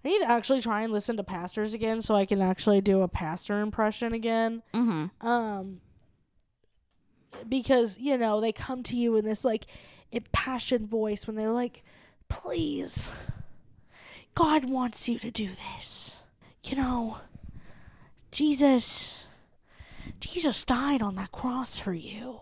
[SPEAKER 1] I need to actually try and listen to pastors again so I can actually do a pastor impression again.
[SPEAKER 2] mm-hmm.
[SPEAKER 1] Um, because you know they come to you in this like impassioned voice when they're like, "Please, God wants you to do this." You know, Jesus, Jesus died on that cross for you.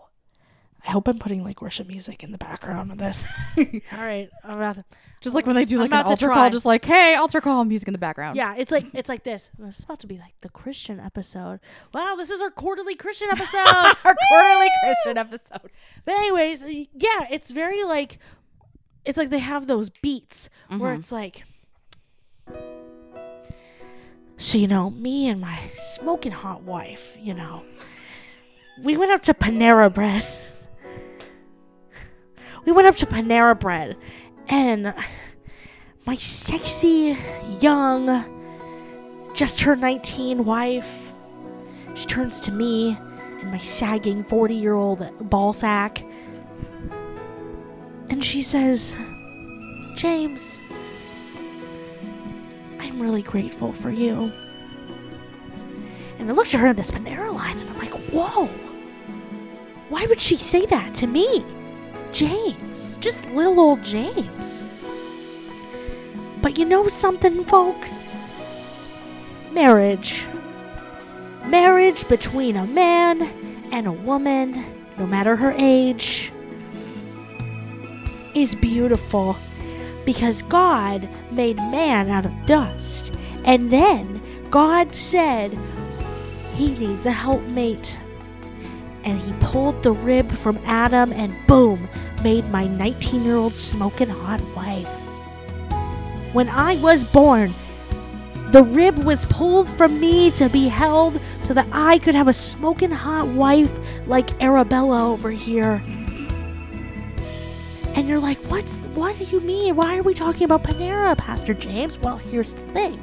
[SPEAKER 1] I hope I'm putting like worship music in the background of this. [laughs] All right, I'm about to.
[SPEAKER 2] just like when they do
[SPEAKER 1] I'm
[SPEAKER 2] like an altar call just like hey altar call music in the background
[SPEAKER 1] Yeah, it's like it's like this. This is about to be like the Christian episode. Wow, this is our quarterly Christian episode. [laughs]
[SPEAKER 2] our quarterly christian episode
[SPEAKER 1] But anyways, yeah, it's very like it's like they have those beats where mm-hmm. it's like So you know, me and my smoking hot wife, you know, we went up to Panera Bread. [laughs] we went up to Panera Bread and my sexy young just turned 19 wife she turns to me and my sagging 40 year old ball sack and she says, James, I'm really grateful for you. And I looked at her in this Panera line and I'm like, whoa, why would she say that to me? James, just little old James. But you know something, folks? Marriage. Marriage between a man and a woman, no matter her age, is beautiful because God made man out of dust. And then God said he needs a helpmate. And he pulled the rib from Adam and boom, made my 19 year old smoking hot wife. When I was born, the rib was pulled from me to be held so that I could have a smoking hot wife like Arabella over here. And you're like, what's what do you mean? Why are we talking about Panera, Pastor James? Well, here's the thing.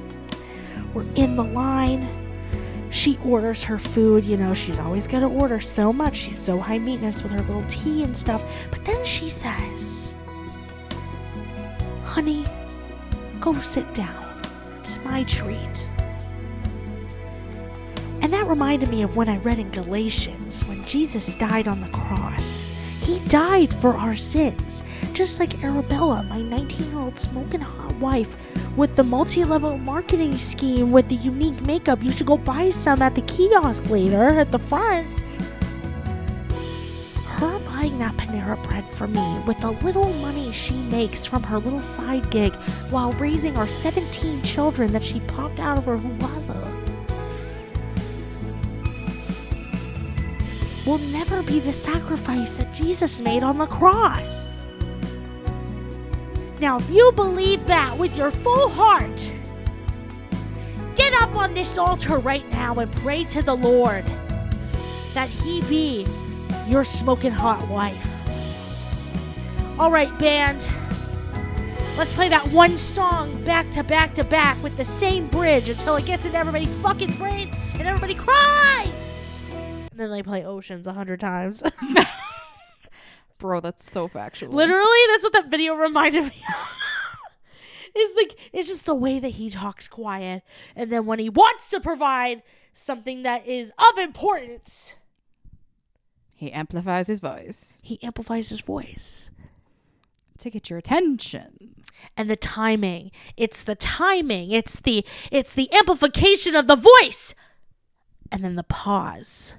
[SPEAKER 1] We're in the line. She orders her food, you know, she's always gonna order so much. She's so high maintenance with her little tea and stuff. But then she says, Honey, go sit down. It's my treat. And that reminded me of when I read in Galatians when Jesus died on the cross. He died for our sins, just like Arabella, my 19 year old smoking hot wife, with the multi level marketing scheme with the unique makeup. You should go buy some at the kiosk later at the front. Her buying that Panera bread for me with the little money she makes from her little side gig while raising our 17 children that she popped out of her Huwaza will never be the sacrifice that Jesus made on the cross. Now, if you believe that with your full heart, get up on this altar right now and pray to the Lord that He be your smoking hot wife. All right, band. Let's play that one song back to back to back with the same bridge until it gets in everybody's fucking brain and everybody cry. And then they play Oceans a hundred times. [laughs]
[SPEAKER 2] Bro, that's so factual.
[SPEAKER 1] Literally, that's what that video reminded me of. It's like it's just the way that he talks quiet, and then when he wants to provide something that is of importance,
[SPEAKER 2] He amplifies his voice
[SPEAKER 1] he amplifies his voice.
[SPEAKER 2] to get your attention.
[SPEAKER 1] And the timing. It's the timing. It's the it's the amplification of the voice. And then the pause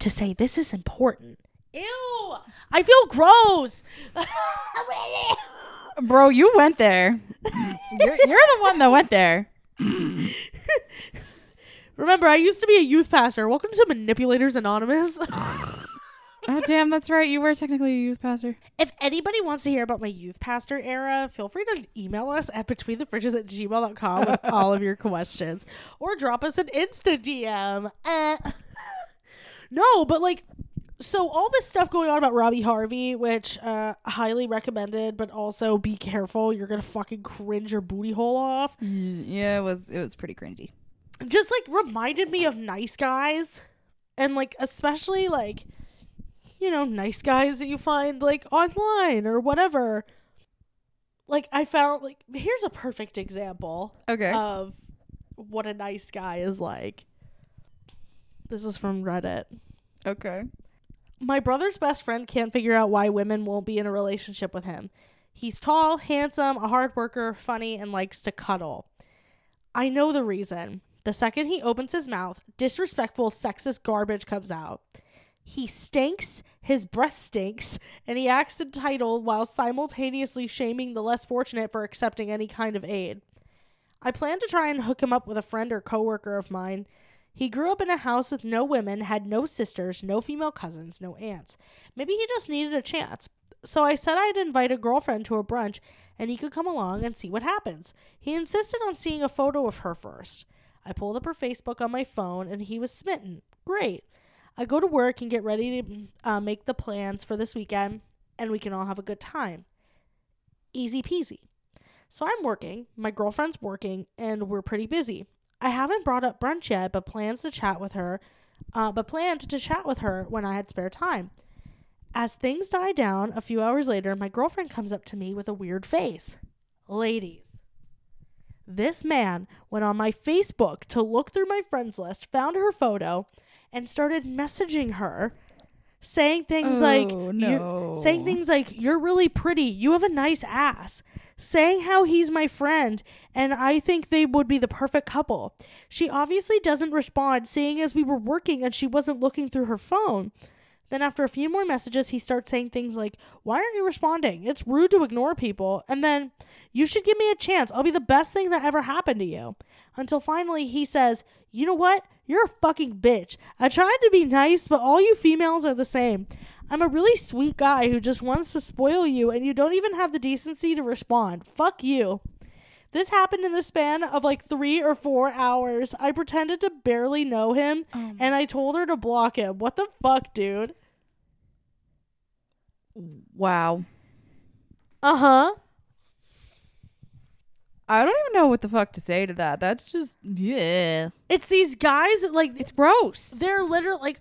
[SPEAKER 1] to say this is important. Ew! I feel gross. [laughs]
[SPEAKER 2] Bro, you went there. you're, you're the one that went there.
[SPEAKER 1] Remember, I used to be a youth pastor. Welcome to Manipulators Anonymous.
[SPEAKER 2] Oh, damn, that's right. You were technically a youth pastor.
[SPEAKER 1] if anybody wants to hear about my youth pastor era, feel free to email us at betweenthefridges at gmail.com with [laughs] all of your questions. Or drop us an Insta DM. Eh. No, but like, so all this stuff going on about Robbie Harvey, which uh, highly recommended, but also be careful. You're going to fucking cringe your booty hole off.
[SPEAKER 2] Yeah, it was it was pretty cringy.
[SPEAKER 1] just like reminded me of nice guys and like especially like you know nice guys that you find like online or whatever like i found like here's a perfect example
[SPEAKER 2] Okay.
[SPEAKER 1] of what a nice guy is like this is from reddit
[SPEAKER 2] okay.
[SPEAKER 1] my brother's best friend can't figure out why women won't be in a relationship with him. He's tall, handsome, a hard worker, funny, and likes to cuddle. I know the reason. The second he opens his mouth, disrespectful, sexist garbage comes out. He stinks, his breath stinks, and he acts entitled while simultaneously shaming the less fortunate for accepting any kind of aid. I plan to try and hook him up with a friend or coworker of mine. He grew up in a house with no women, had no sisters, no female cousins, no aunts. Maybe he just needed a chance. So I said I'd invite a girlfriend to a brunch and he could come along and see what happens. He insisted on seeing a photo of her first. I pulled up her Facebook on my phone and he was smitten. Great. I go to work and get ready to uh, make the plans for this weekend and we can all have a good time. Easy peasy. So I'm working, my girlfriend's working, and we're pretty busy. I haven't brought up brunch yet, but plans to chat with her, uh, but planned to chat with her when I had spare time. As things die down, a few hours later, my girlfriend comes up to me with a weird face. Ladies, this man went on my Facebook to look through my friends list, found her photo, and started messaging her, saying things like,
[SPEAKER 2] Oh,
[SPEAKER 1] "You're-"
[SPEAKER 2] no.
[SPEAKER 1] saying things like, "You're really pretty. You have a nice ass." Saying how he's my friend and I think they would be the perfect couple. She obviously doesn't respond, seeing as we were working and she wasn't looking through her phone. Then, after a few more messages, he starts saying things like, Why aren't you responding? It's rude to ignore people. And then, You should give me a chance. I'll be the best thing that ever happened to you. Until finally, he says, You know what? You're a fucking bitch. I tried to be nice, but all you females are the same. I'm a really sweet guy who just wants to spoil you, and you don't even have the decency to respond. Fuck you. This happened in the span of like three or four hours. I pretended to barely know him, and I told her to block him. What the fuck, dude?
[SPEAKER 2] Wow.
[SPEAKER 1] Uh huh.
[SPEAKER 2] I don't even know what the fuck to say to that. That's just yeah.
[SPEAKER 1] It's these guys like
[SPEAKER 2] It's gross.
[SPEAKER 1] they're literally like.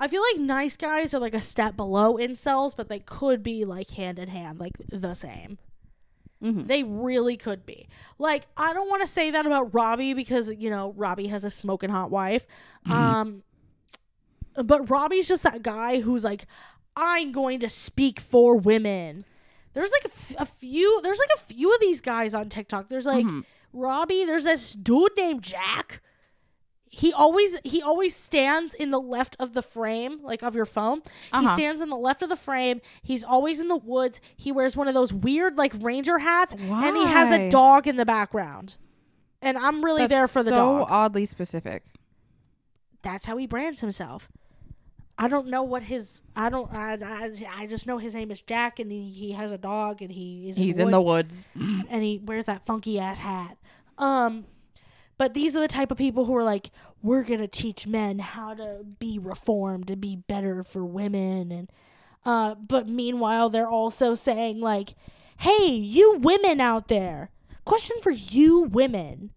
[SPEAKER 1] I feel like nice guys are like a step below incels, but they could be like hand in hand, like the same.
[SPEAKER 2] Mhm.
[SPEAKER 1] They really could be. Like, I don't want to say that about Robbie because, you know, Robbie has a smoking hot wife. [laughs] Um, but Robbie's just that guy who's like, I'm going to speak for women. There's like a, f- a few. There's like a few of these guys on TikTok. There's like
[SPEAKER 2] Mhm.
[SPEAKER 1] Robbie. There's this dude named Jack. He always he always stands in the left of the frame, like of your phone. He
[SPEAKER 2] Uh-huh.
[SPEAKER 1] stands in the left of the frame. He's always in the woods. He wears one of those weird like ranger hats, and he has a dog in the background. And I'm really there for the
[SPEAKER 2] so
[SPEAKER 1] dog.
[SPEAKER 2] oddly specific.
[SPEAKER 1] That's how he brands himself. I don't know what his. I don't. I, I, I just know his name is Jack, and he, he has a dog, and he is.
[SPEAKER 2] He's
[SPEAKER 1] in
[SPEAKER 2] in
[SPEAKER 1] the
[SPEAKER 2] the
[SPEAKER 1] woods,
[SPEAKER 2] woods.
[SPEAKER 1] and he wears that funky ass hat. Um, but these are the type of people who are like, we're gonna teach men how to be reformed and be better for women, and uh, but meanwhile they're also saying like, hey, you women out there, question for you women,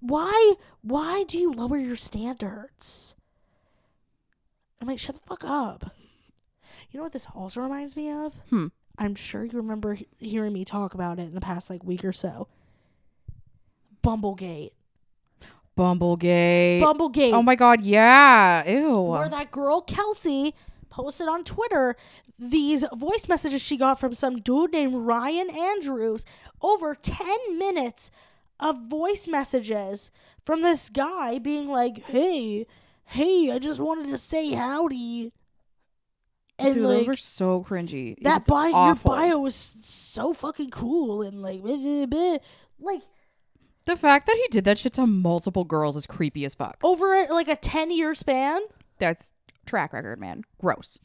[SPEAKER 1] why why do you lower your standards? I'm like, shut the fuck up. You know what this also reminds me of?
[SPEAKER 2] Hmm.
[SPEAKER 1] I'm sure you remember he- hearing me talk about it in the past like week or so. Bumblegate.
[SPEAKER 2] Bumblegate.
[SPEAKER 1] Bumblegate.
[SPEAKER 2] oh my god, yeah. Ew.
[SPEAKER 1] where that girl Kelsey posted on Twitter these voice messages she got from some dude named Ryan Andrews. Over 10 minutes of voice messages from this guy being like, hey, hey, I just wanted to say howdy. And
[SPEAKER 2] Dude,
[SPEAKER 1] like,
[SPEAKER 2] those were so cringy.
[SPEAKER 1] That bio, your bio was so fucking cool and like, blah, blah, blah. like
[SPEAKER 2] The fact that he did that shit to multiple girls is creepy as fuck.
[SPEAKER 1] over like a 10 year span.
[SPEAKER 2] That's track record, man. Gross.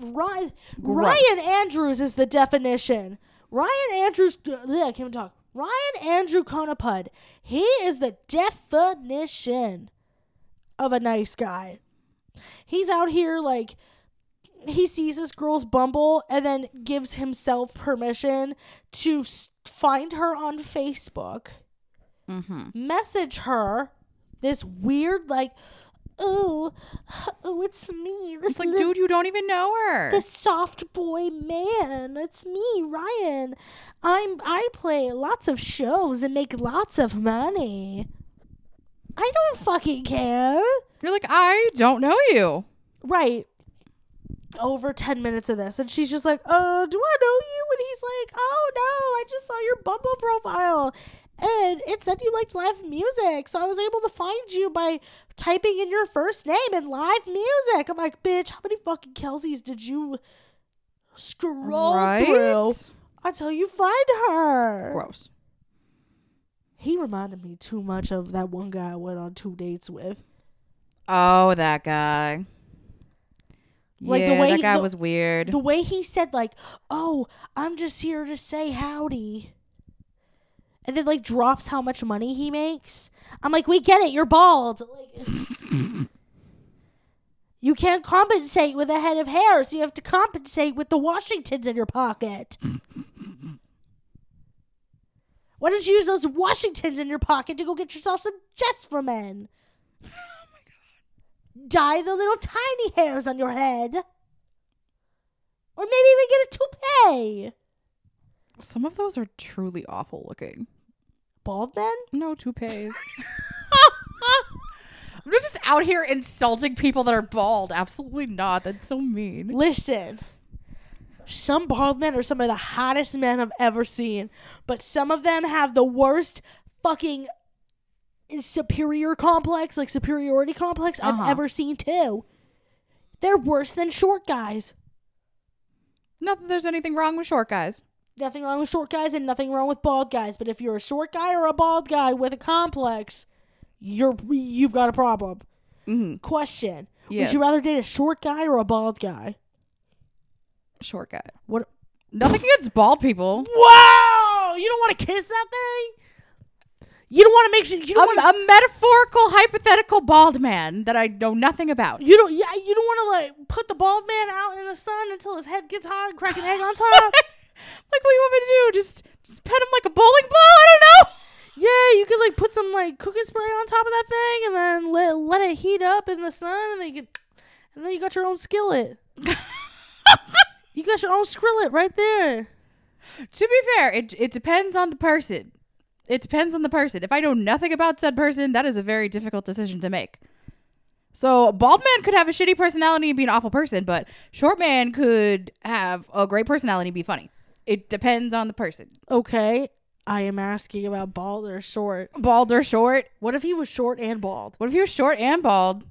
[SPEAKER 1] Ryan,
[SPEAKER 2] Gross.
[SPEAKER 1] Ryan Andrews is the definition. Ryan Andrews, ugh, I can't even talk. Ryan Andrew Conopud, he is the definition of a nice guy. He's out here like he sees this girl's bumble and then gives himself permission to find her on Facebook,
[SPEAKER 2] Mm-hmm.
[SPEAKER 1] message her this weird like, oh, [laughs] oh, it's me. This
[SPEAKER 2] It's like, dude, you don't even know her.
[SPEAKER 1] the soft boy man. It's me, Ryan. I'm I play lots of shows and make lots of money. I don't fucking care.
[SPEAKER 2] You're like, I don't know you.
[SPEAKER 1] Right. Over 10 minutes of this and she's just like, "Uh, do I know you?" And he's like, "Oh no, I just saw your Bumble profile." And it said you liked live music, so I was able to find you by typing in your first name and live music. I'm like, bitch, how many fucking Kelseys did you scroll
[SPEAKER 2] right?
[SPEAKER 1] through until you find her?
[SPEAKER 2] Gross.
[SPEAKER 1] He reminded me too much of that one guy I went on two dates with.
[SPEAKER 2] Oh, that guy.
[SPEAKER 1] Like, the
[SPEAKER 2] yeah,
[SPEAKER 1] way
[SPEAKER 2] that
[SPEAKER 1] he-
[SPEAKER 2] guy
[SPEAKER 1] the-
[SPEAKER 2] was weird.
[SPEAKER 1] The way he said, like, oh, I'm just here to say howdy. And then, like, drops how much money he makes. I'm like, we get it. You're bald. Like, [laughs] you can't compensate with a head of hair, so you have to compensate with the Washingtons in your pocket. Why don't you use those Washingtons in your pocket to go get yourself some Just for Men? [laughs] Oh my god. Dye the little tiny hairs on your head. Or maybe even get a toupee.
[SPEAKER 2] Some of those are truly awful looking.
[SPEAKER 1] Bald men?
[SPEAKER 2] No toupees. [laughs] I'm just out here insulting people that are bald. Absolutely not. That's so mean.
[SPEAKER 1] Listen. Some bald men are some of the hottest men I've ever seen, but some of them have the worst fucking superior complex, like superiority complex
[SPEAKER 2] Uh-huh.
[SPEAKER 1] I've ever seen too. They're worse than short guys.
[SPEAKER 2] Not that there's anything wrong with short guys.
[SPEAKER 1] Nothing wrong with short guys and nothing wrong with bald guys, but if you're a short guy or a bald guy with a complex, you're you've got a problem.
[SPEAKER 2] Mm-hmm.
[SPEAKER 1] Question:
[SPEAKER 2] Yes.
[SPEAKER 1] Would you rather date a short guy or a bald guy?
[SPEAKER 2] Short guy.
[SPEAKER 1] What?
[SPEAKER 2] Nothing against bald people.
[SPEAKER 1] Wow! You don't want to kiss that thing? You don't want to make sure you don't want
[SPEAKER 2] a metaphorical, hypothetical bald man that I know nothing about.
[SPEAKER 1] you don't yeah you don't want to like put the bald man out in the sun until his head gets hot and crack an egg on top. [laughs]
[SPEAKER 2] Like, what do you want me to do? Just, just pet him like a bowling ball? I don't know. [laughs]
[SPEAKER 1] yeah, you could like put some like cooking spray on top of that thing and then let let it heat up in the sun and then you can and then you got your own skillet. [laughs] you got your own skillet right there.
[SPEAKER 2] To be fair, it it depends on the person. It depends on the person. If I know nothing about said person, that is a very difficult decision to make. So bald man could have a shitty personality and be an awful person, but short man could have a great personality and be funny. It depends on the person.
[SPEAKER 1] Okay, I am asking about bald or short.
[SPEAKER 2] Bald or short.
[SPEAKER 1] What if he was short and bald?
[SPEAKER 2] What if he was short and bald?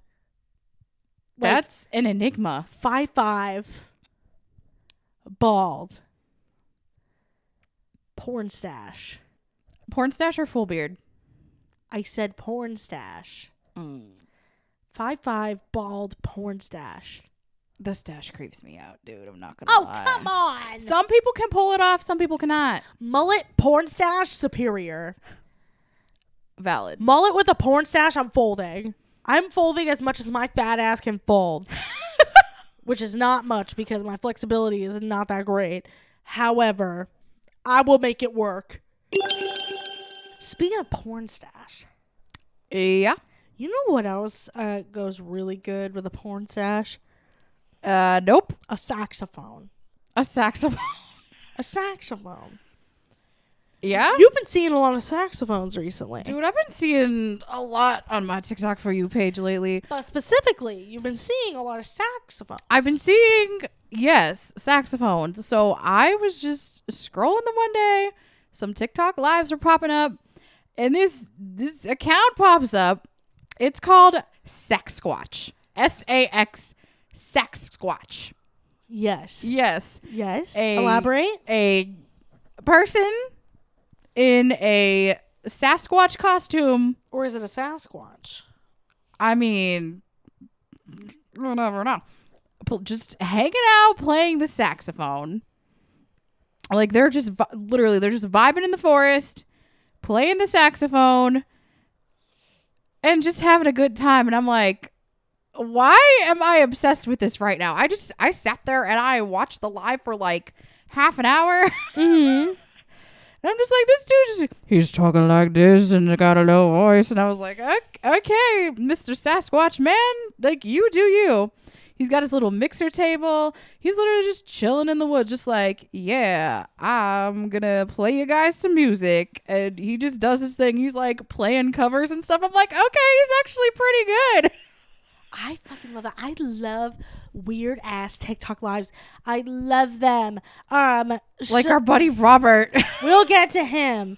[SPEAKER 1] Like-
[SPEAKER 2] That's an enigma.
[SPEAKER 1] Five five, bald, porn stash.
[SPEAKER 2] Porn stash or full beard?
[SPEAKER 1] I said porn stash. Mm. Five five, bald, porn stash.
[SPEAKER 2] The stash creeps me out, dude. I'm not gonna
[SPEAKER 1] Oh
[SPEAKER 2] lie.
[SPEAKER 1] come on!
[SPEAKER 2] Some people can pull it off, some people cannot.
[SPEAKER 1] Mullet, porn stash, superior.
[SPEAKER 2] Valid.
[SPEAKER 1] Mullet with a porn stash, I'm folding. I'm folding as much as my fat ass can fold, [laughs] which is not much because my flexibility is not that great. However, I will make it work. Speaking of porn stash,
[SPEAKER 2] Yeah.
[SPEAKER 1] you know what else uh, goes really good with a porn stash?
[SPEAKER 2] Uh, nope.
[SPEAKER 1] A saxophone.
[SPEAKER 2] A saxophone. [laughs]
[SPEAKER 1] A saxophone.
[SPEAKER 2] yeah.
[SPEAKER 1] You've been seeing a lot of saxophones recently.
[SPEAKER 2] Dude, I've been seeing a lot on my TikTok for you page lately.
[SPEAKER 1] But specifically, you've been seeing a lot of saxophones.
[SPEAKER 2] I've been seeing yes, saxophones. So I was just scrolling them one day. Some TikTok lives were popping up, and this this account pops up. It's called Sax Squatch. S A X Sax Squatch.
[SPEAKER 1] Yes.
[SPEAKER 2] Yes,
[SPEAKER 1] Yes.
[SPEAKER 2] A-
[SPEAKER 1] Elaborate.
[SPEAKER 2] a person in a Sasquatch costume.
[SPEAKER 1] Or is it a Sasquatch?
[SPEAKER 2] I mean, whatever. No, Pl- just hanging out, playing the saxophone. Like they're just vi- literally, they're just vibing in the forest, playing the saxophone, and just having a good time. And I'm like, why am I obsessed with this right now? I just I sat there and I watched the live for like half an hour. [laughs]
[SPEAKER 1] Mm-hmm.
[SPEAKER 2] And I'm just like, this dude just, he's talking like this and he got a low voice. And I was like, "Ok- okay, Mr. Sasquatch, man, like, you do you. He's got his little mixer table. He's literally just chilling in the woods, just like, yeah, I'm gonna play you guys some music. And he just does his thing. He's like playing covers and stuff. I'm like, okay, he's actually pretty good. [laughs]
[SPEAKER 1] I fucking love that. I love weird ass TikTok lives. I love them. Um,
[SPEAKER 2] Like
[SPEAKER 1] so-
[SPEAKER 2] our buddy Robert. [laughs]
[SPEAKER 1] we'll get to him,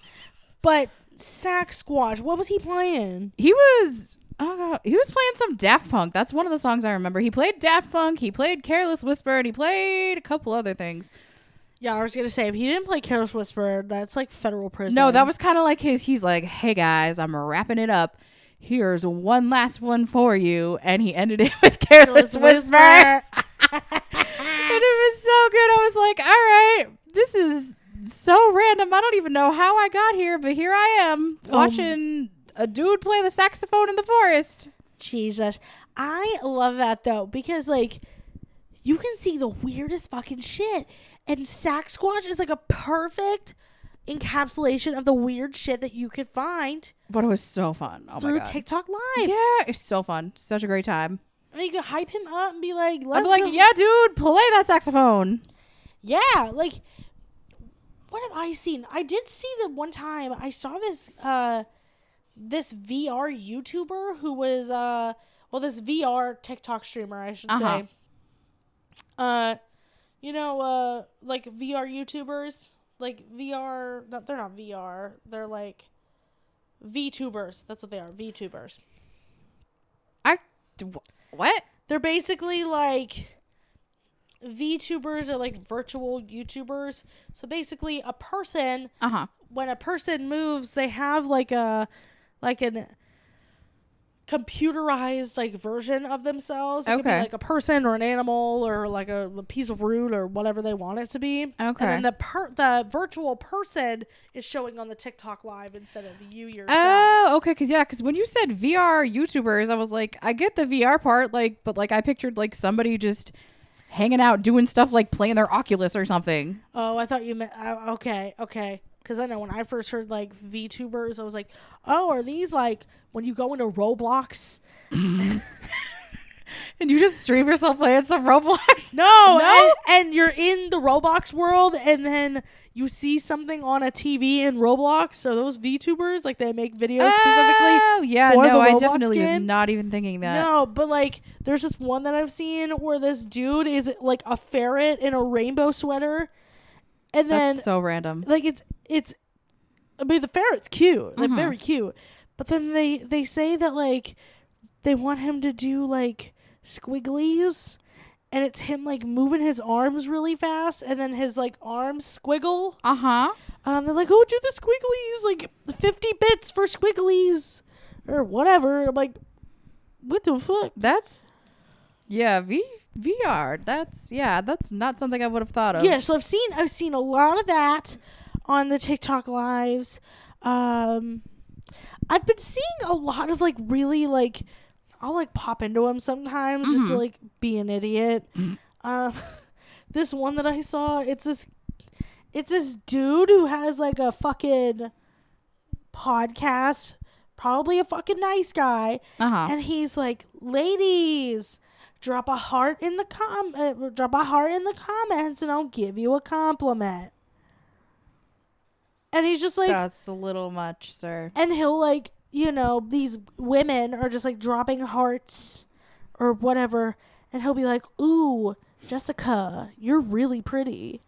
[SPEAKER 1] but Sax Squatch, What was he playing?
[SPEAKER 2] he was oh god he was playing some daft punk that's one of the songs i remember he played daft punk he played careless whisper and he played a couple other things
[SPEAKER 1] Yeah, I was gonna say if he didn't play Careless Whisper, that's like federal prison.
[SPEAKER 2] no that was kind of like his he's like hey guys i'm wrapping it up here's one last one for you and he ended it [laughs] with careless, whisper, [laughs] and it was so good. I was like all right this is so random. I don't even know how i got here but here i am oh. watching a dude play the saxophone in the forest.
[SPEAKER 1] Jesus. I love that though because like you can see the weirdest fucking shit, and Sasquatch is like a perfect encapsulation of the weird shit that you could find
[SPEAKER 2] but it was so fun oh my
[SPEAKER 1] through
[SPEAKER 2] god
[SPEAKER 1] TikTok Live.
[SPEAKER 2] Yeah, it's so fun. Such a great time.
[SPEAKER 1] And you could hype him up and be like,
[SPEAKER 2] I'd be like, yeah, dude, play that saxophone.
[SPEAKER 1] yeah." Like, what have I seen? I did see that one time. I saw this uh this VR YouTuber who was uh well this VR TikTok streamer I should
[SPEAKER 2] Uh-huh.
[SPEAKER 1] say. Uh, you know, uh, like VR YouTubers, like VR. No, they're not VR. They're like VTubers. That's what they are. VTubers.
[SPEAKER 2] I what?
[SPEAKER 1] They're basically like VTubers are like virtual YouTubers. So basically, a person
[SPEAKER 2] Uh huh.
[SPEAKER 1] when a person moves, they have like a like an computerized like version of themselves. It could be
[SPEAKER 2] Okay.
[SPEAKER 1] like a person or an animal or like a, a piece of root or whatever they want it to be. And
[SPEAKER 2] Okay.
[SPEAKER 1] then the per- the virtual person is showing on the TikTok live instead of you yourself.
[SPEAKER 2] Oh, okay. Because yeah, because when you said VR YouTubers, I was like, I get the VR part, like, but like I pictured like somebody just hanging out doing stuff like playing their Oculus or something.
[SPEAKER 1] Oh, I thought you meant uh, okay, okay. Because I know when I first heard like VTubers, I was like, oh, are these like when you go into Roblox? [laughs]
[SPEAKER 2] and you just stream yourself playing some Roblox.
[SPEAKER 1] No, [laughs]
[SPEAKER 2] No?
[SPEAKER 1] And, and you're in the Roblox world, and then you see something on a TV in Roblox. So those VTubers, like they make videos specifically.
[SPEAKER 2] Oh, yeah, no, I definitely was not even thinking that.
[SPEAKER 1] No, but like there's this one that I've seen where this dude is like a ferret in a rainbow sweater, and then
[SPEAKER 2] That's so random.
[SPEAKER 1] like it's it's I mean the ferret's cute, like
[SPEAKER 2] Mhm.
[SPEAKER 1] very cute. But then they they say that like they want him to do like squigglies and it's him like moving his arms really fast and then his like arms squiggle.
[SPEAKER 2] Uh huh.
[SPEAKER 1] Um they're like, "Oh, do the squigglies, like 50 bits for squigglies or whatever." And I'm like, "What the fuck?"
[SPEAKER 2] That's yeah, V VR. That's yeah, that's not something I would have thought of.
[SPEAKER 1] Yeah, so I've seen I've seen a lot of that on the TikTok lives. Um I've been seeing a lot of like really like I'll like pop into them sometimes just to like be an idiot. Um [laughs] this one that I saw, it's this it's this dude who has like a fucking podcast, probably a fucking nice guy,
[SPEAKER 2] Uh huh.
[SPEAKER 1] and he's like, "Ladies, drop a heart in the com, uh, drop a heart in the comments, and I'll give you a compliment." And he's just like,
[SPEAKER 2] That's a little much, sir.
[SPEAKER 1] and he'll like, you know, these women are just like dropping hearts or whatever, and he'll be like, "Ooh, Jessica, you're really pretty."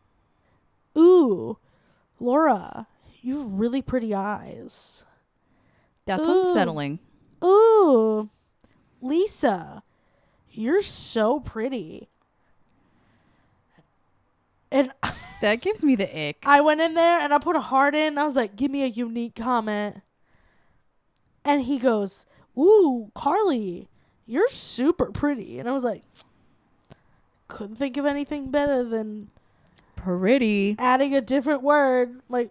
[SPEAKER 1] Ooh, Laura, you have really pretty eyes.
[SPEAKER 2] That's
[SPEAKER 1] Ooh.
[SPEAKER 2] unsettling.
[SPEAKER 1] Ooh, Lisa, you're so pretty. And [laughs]
[SPEAKER 2] That gives me the ick.
[SPEAKER 1] I went in there and I put a heart in. I was like, give me a unique comment. And he goes, Ooh, Carly, you're super pretty. And I was like, couldn't think of anything better than
[SPEAKER 2] Pretty.
[SPEAKER 1] adding a different word. Like,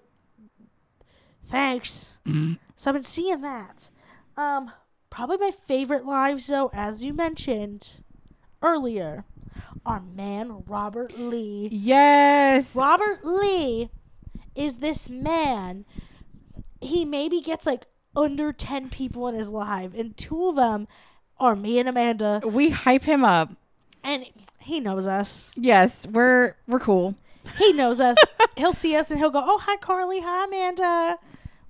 [SPEAKER 1] thanks. [clears throat] so I've been seeing that. Um, probably my favorite lives, though, as you mentioned earlier, our man Robert Lee.
[SPEAKER 2] Yes.
[SPEAKER 1] Robert Lee is this man. He maybe gets like under 10 people in his live, and two of them are me and Amanda,
[SPEAKER 2] We hype him up.
[SPEAKER 1] and he knows us.
[SPEAKER 2] Yes, we're we're cool.
[SPEAKER 1] He knows us. [laughs] he'll see us and he'll go, "Oh, hi Carly, hi Amanda,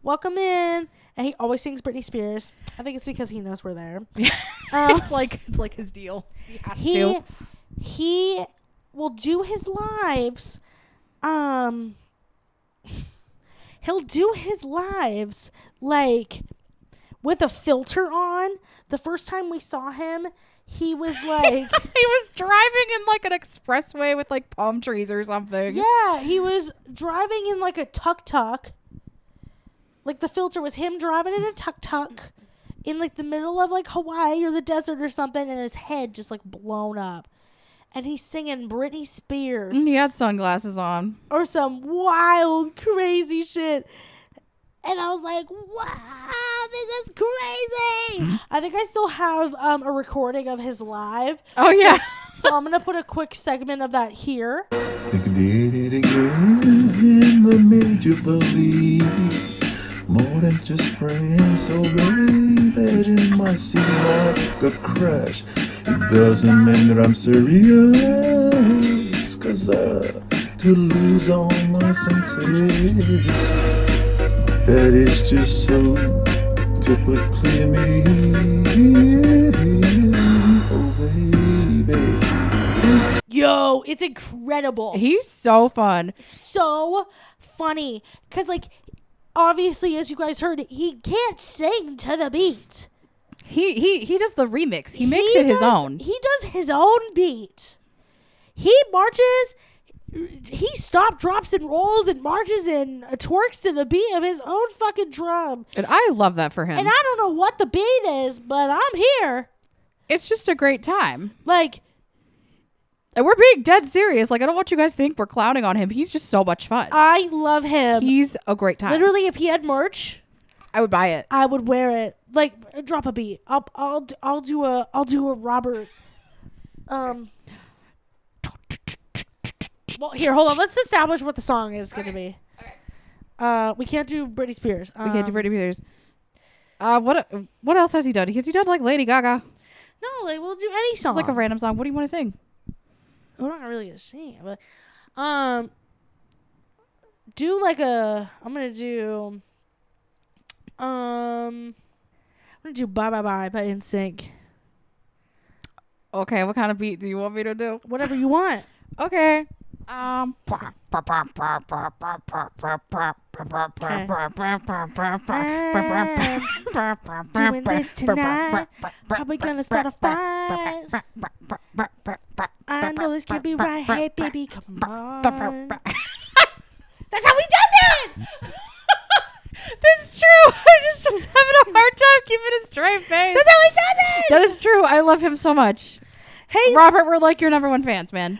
[SPEAKER 1] welcome in." And he always sings Britney Spears. I think it's because he knows we're there. Um, [laughs]
[SPEAKER 2] it's like it's like his deal. He has
[SPEAKER 1] he
[SPEAKER 2] to.
[SPEAKER 1] He will do his lives. Um, he'll do his lives like with a filter on. The first time we saw him, he was [laughs] like.
[SPEAKER 2] he was driving in like an expressway with like palm trees or something.
[SPEAKER 1] Yeah, he was driving in like a tuk tuk. Like the filter was him driving in a tuk tuk in like the middle of like Hawaii or the desert or something, and his head just like blown up. And he's singing Britney Spears
[SPEAKER 2] He had sunglasses on.
[SPEAKER 1] or some wild, crazy shit. And I was like, wow, this is crazy. I think I still have um, a recording of his live.
[SPEAKER 2] Oh yeah. [laughs]
[SPEAKER 1] So I'm going to put a quick segment of that here.
[SPEAKER 4] Think did it again that made you believe more than just friends. So baby, that it might seem like a crash. It doesn't mean that I'm serious, cause uh, I could lose all my senses. That is just so typically me. Oh baby.
[SPEAKER 1] Yo, it's incredible.
[SPEAKER 2] He's so fun.
[SPEAKER 1] so funny because like obviously as you guys heard he can't sing to the beat
[SPEAKER 2] He he he does the remix. He makes it his own.
[SPEAKER 1] he does his own beat he marches he stop drops and rolls and marches and twerks to the beat of his own fucking drum
[SPEAKER 2] And I love that for him.
[SPEAKER 1] and i don't know what the beat is but i'm here
[SPEAKER 2] it's just a great time.
[SPEAKER 1] like
[SPEAKER 2] And we're being dead serious. Like I don't want you guys to think we're clowning on him. He's just so much fun.
[SPEAKER 1] i love him
[SPEAKER 2] He's a great time.
[SPEAKER 1] literally if he had merch
[SPEAKER 2] I would buy it.
[SPEAKER 1] I would wear it. Like drop a beat. I'll I'll d- I'll do a I'll do a Robert. Um. Well, here, hold on. Let's establish what the song is going to be. Uh, we can't do Britney Spears.
[SPEAKER 2] We can't do
[SPEAKER 1] Um,
[SPEAKER 2] Britney Spears. Uh, what what else has he done? Has he done like Lady Gaga?
[SPEAKER 1] No, like we'll do any song.
[SPEAKER 2] Just like a random song. What do you want to sing?
[SPEAKER 1] We're not really gonna sing but um, do like a. I'm gonna do. Um, I'm gonna do "Bye Bye Bye" by NSYNC.
[SPEAKER 2] Okay, what kind of beat do you want me to do?
[SPEAKER 1] Whatever you want.
[SPEAKER 2] Okay. Um.
[SPEAKER 1] doing this tonight. Probably gonna start a fight. I know this can't be right. Hey, baby, come on. That's how we done it.
[SPEAKER 2] That's true. [laughs] I just was having a hard time keeping a straight face.
[SPEAKER 1] That's how we done it.
[SPEAKER 2] That is true. I love him so much.
[SPEAKER 1] Hey,
[SPEAKER 2] Robert, we're like your number one fans, man.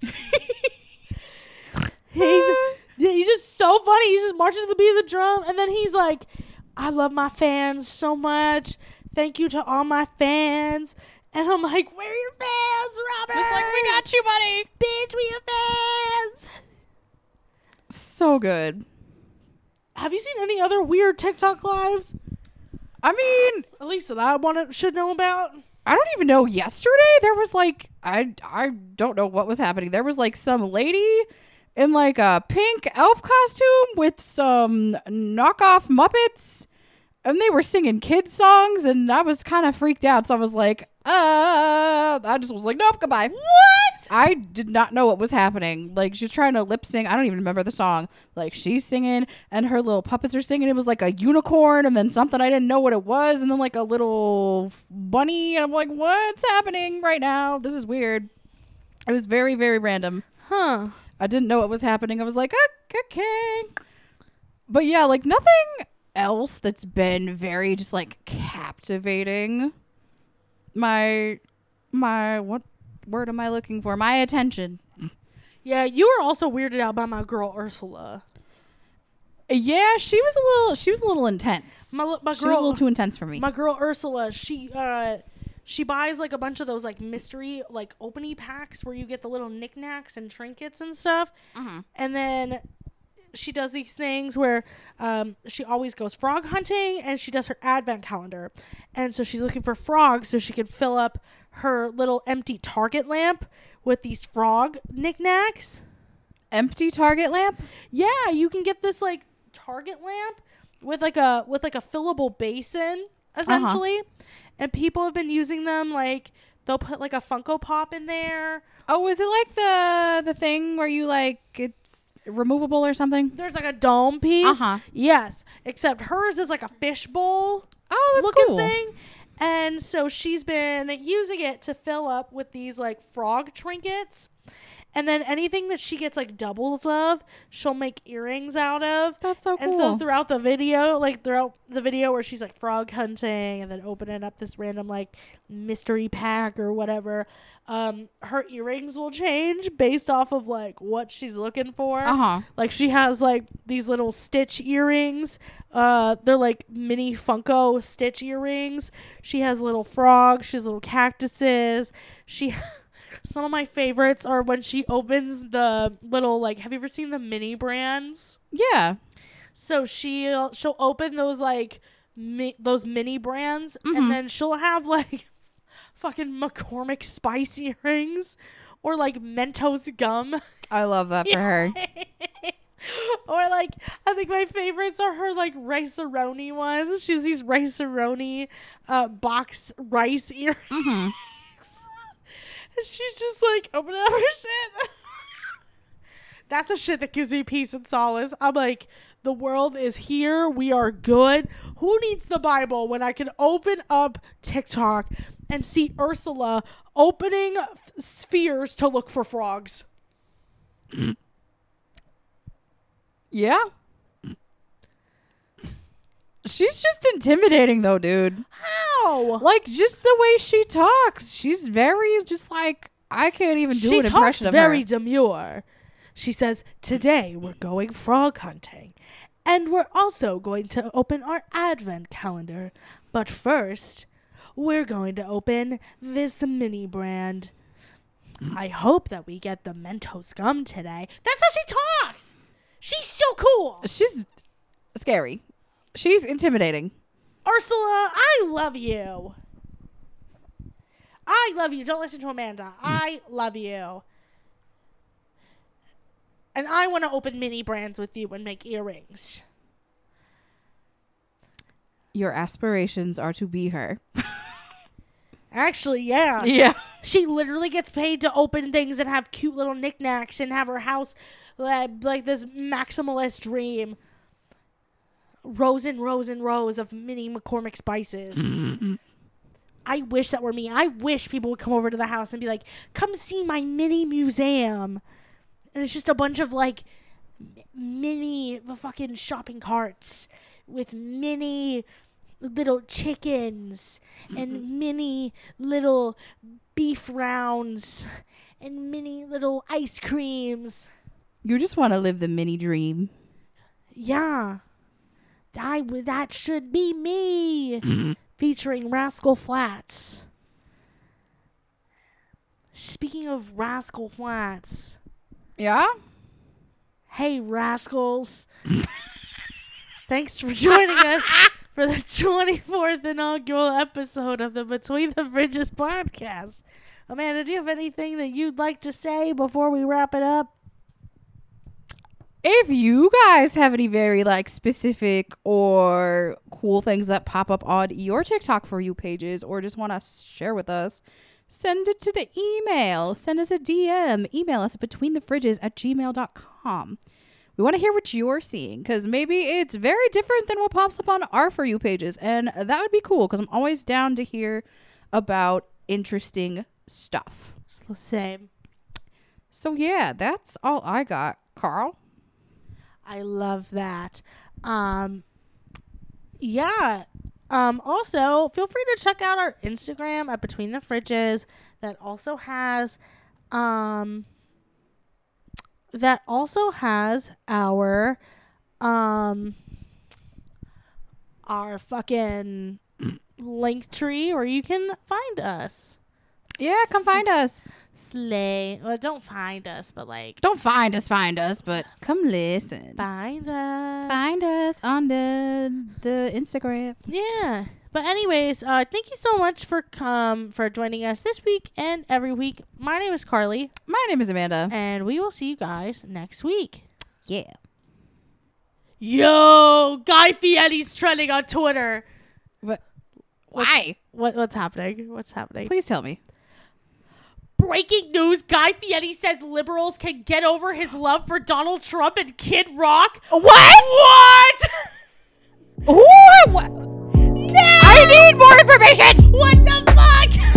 [SPEAKER 2] [laughs]
[SPEAKER 1] he's [laughs] yeah, he's just so funny. He just marches to the beat of the drum, and then he's like, "I love my fans so much. Thank you to all my fans." And I'm like, "Where are your fans, Robert?"
[SPEAKER 2] It's like, we got you, buddy.
[SPEAKER 1] bitch. We have fans.
[SPEAKER 2] So good.
[SPEAKER 1] Have you seen any other weird TikTok lives?
[SPEAKER 2] I mean,
[SPEAKER 1] At least that I want to should know about.
[SPEAKER 2] I don't even know. Yesterday there was like I I don't know what was happening. There was like some lady in like a pink elf costume with some knockoff Muppets, and they were singing kids songs, and I was kind of freaked out. So I was like, uh, I just was like, nope, goodbye. What? I did not know what was happening. Like she's trying to lip sync. I don't even remember the song. Like she's singing, and her little puppets are singing. It was like a unicorn, and then something I didn't know what it was, and then like a little bunny. And I'm like, what's happening right now? This is weird. It was very, very random.
[SPEAKER 1] Huh.
[SPEAKER 2] I didn't know what was happening. I was like, "Ah, okay. But yeah, like nothing else that's been very just like captivating my my what word am I looking for? My attention.
[SPEAKER 1] Yeah, you were also weirded out by my girl Ursula.
[SPEAKER 2] Yeah, she was a little she was a little intense.
[SPEAKER 1] My my
[SPEAKER 2] she was a little too intense for me.
[SPEAKER 1] My girl Ursula, she uh she buys like a bunch of those like mystery like opening packs where you get the little knickknacks and trinkets and stuff. Uh-huh. And then she does these things where um, she always goes frog hunting and she does her advent calendar. And so she's looking for frogs so she can fill up her little empty Target lamp with these frog knickknacks.
[SPEAKER 2] Empty target lamp?
[SPEAKER 1] Yeah, you can get this like Target lamp with like a with like a fillable basin essentially. And people have been using them like they'll put like a Funko Pop in there.
[SPEAKER 2] Oh, is it like the the thing where you like it's removable or something?
[SPEAKER 1] There's like a dome piece.
[SPEAKER 2] Uh-huh.
[SPEAKER 1] Yes, except hers is like a fishbowl
[SPEAKER 2] Oh, that's
[SPEAKER 1] looking
[SPEAKER 2] cool.
[SPEAKER 1] thing. And so she's been using it to fill up with these like frog trinkets. And then anything that she gets like doubles of, she'll make earrings out of.
[SPEAKER 2] That's so cool.
[SPEAKER 1] And so throughout the video, like throughout the video where she's like frog hunting and then opening up this random like mystery pack or whatever, um, her earrings will change based off of like what she's looking for.
[SPEAKER 2] Uh-huh.
[SPEAKER 1] Like she has like these little stitch earrings. Uh, they're like mini Funko stitch earrings. She has little frogs. She has little cactuses. She. [laughs] Some of my favorites are when she opens the little like. Have you ever seen the mini brands?
[SPEAKER 2] Yeah.
[SPEAKER 1] So she'll she'll open those like mi- those mini brands,
[SPEAKER 2] Mm-hmm.
[SPEAKER 1] and then she'll have like [laughs] fucking McCormick spice earrings or like Mentos gum.
[SPEAKER 2] I love that for her. [laughs]
[SPEAKER 1] or like I think my favorites are her like rice ones. She has these rice uh, box rice earrings.
[SPEAKER 2] Mm-hmm. [laughs]
[SPEAKER 1] and [laughs] she's just like opening up her shit. [laughs] That's a shit that gives me peace and solace. I'm like, the world is here. We are good. Who needs the Bible when I can open up TikTok and see Ursula opening spheres to look for frogs?
[SPEAKER 2] Yeah. She's just intimidating though, dude.
[SPEAKER 1] How?
[SPEAKER 2] Like just the way she talks. She's very just like I can't even do
[SPEAKER 1] she
[SPEAKER 2] an
[SPEAKER 1] talks
[SPEAKER 2] impression of
[SPEAKER 1] very
[SPEAKER 2] her.
[SPEAKER 1] demure. She says, "Today we're going frog hunting, and we're also going to open our advent calendar. But first, we're going to open this mini brand. I hope that we get the Mentos gum today. That's how she talks. She's so cool.
[SPEAKER 2] She's scary. She's intimidating.
[SPEAKER 1] Ursula, I love you. I love you. Don't listen to Amanda. I love you. And I want to open mini brands with you and make earrings.
[SPEAKER 2] Your aspirations are to be her. [laughs]
[SPEAKER 1] Actually, yeah.
[SPEAKER 2] Yeah.
[SPEAKER 1] She literally gets paid to open things and have cute little knickknacks and have her house like, like this maximalist dream. Rows and rows and rows of mini McCormick spices. [laughs] I wish that were me. I wish people would come over to the house and be like, come see my mini museum. And it's just a bunch of like mini fucking shopping carts with mini little chickens and mini little beef rounds and mini little ice creams.
[SPEAKER 2] You just want to live the mini dream.
[SPEAKER 1] Yeah. I w- that should be me. Mm-hmm. Featuring Rascal Flatts. Speaking of Rascal Flatts,
[SPEAKER 2] Yeah?
[SPEAKER 1] hey rascals. [laughs] Thanks for joining us for the 24th inaugural episode of the Between the Fridges podcast. Amanda, do you have anything that you'd like to say before we wrap it up?
[SPEAKER 2] If you guys have any very like specific or cool things that pop up on your TikTok for you pages or just want to share with us, send it to the email. Send us a DM. Email us at betweenthefridges at gmail.com. We want to hear what you're seeing because maybe it's very different than what pops up on our For You pages. And that would be cool because I'm always down to hear about interesting stuff.
[SPEAKER 1] It's the same.
[SPEAKER 2] So, yeah, that's all I got. Carl?
[SPEAKER 1] I love that. Um, yeah. Um, also, feel free to check out our Instagram at Between the Fridges. That also has, um, that also has our, um, our fucking [clears throat] link tree where you can find us.
[SPEAKER 2] Yeah, come find us.
[SPEAKER 1] Slay. Well, don't find us, but like
[SPEAKER 2] Don't find us, find us, but come listen.
[SPEAKER 1] find us.
[SPEAKER 2] Find us on the the Instagram.
[SPEAKER 1] Yeah. But anyways, uh, thank you so much for um for joining us this week and every week. My name is Carly,
[SPEAKER 2] My name is Amanda.
[SPEAKER 1] and we will see you guys next week.
[SPEAKER 2] Yeah.
[SPEAKER 1] Yo, Guy Fieri's trending on Twitter.
[SPEAKER 2] But why?
[SPEAKER 1] What what's happening? What's happening?
[SPEAKER 2] Please tell me.
[SPEAKER 1] Breaking news: Guy Fieri says liberals can get over his love for Donald Trump and Kid Rock.
[SPEAKER 2] What?
[SPEAKER 1] What?
[SPEAKER 2] Who? [laughs] What? I need more information.
[SPEAKER 1] what the [laughs]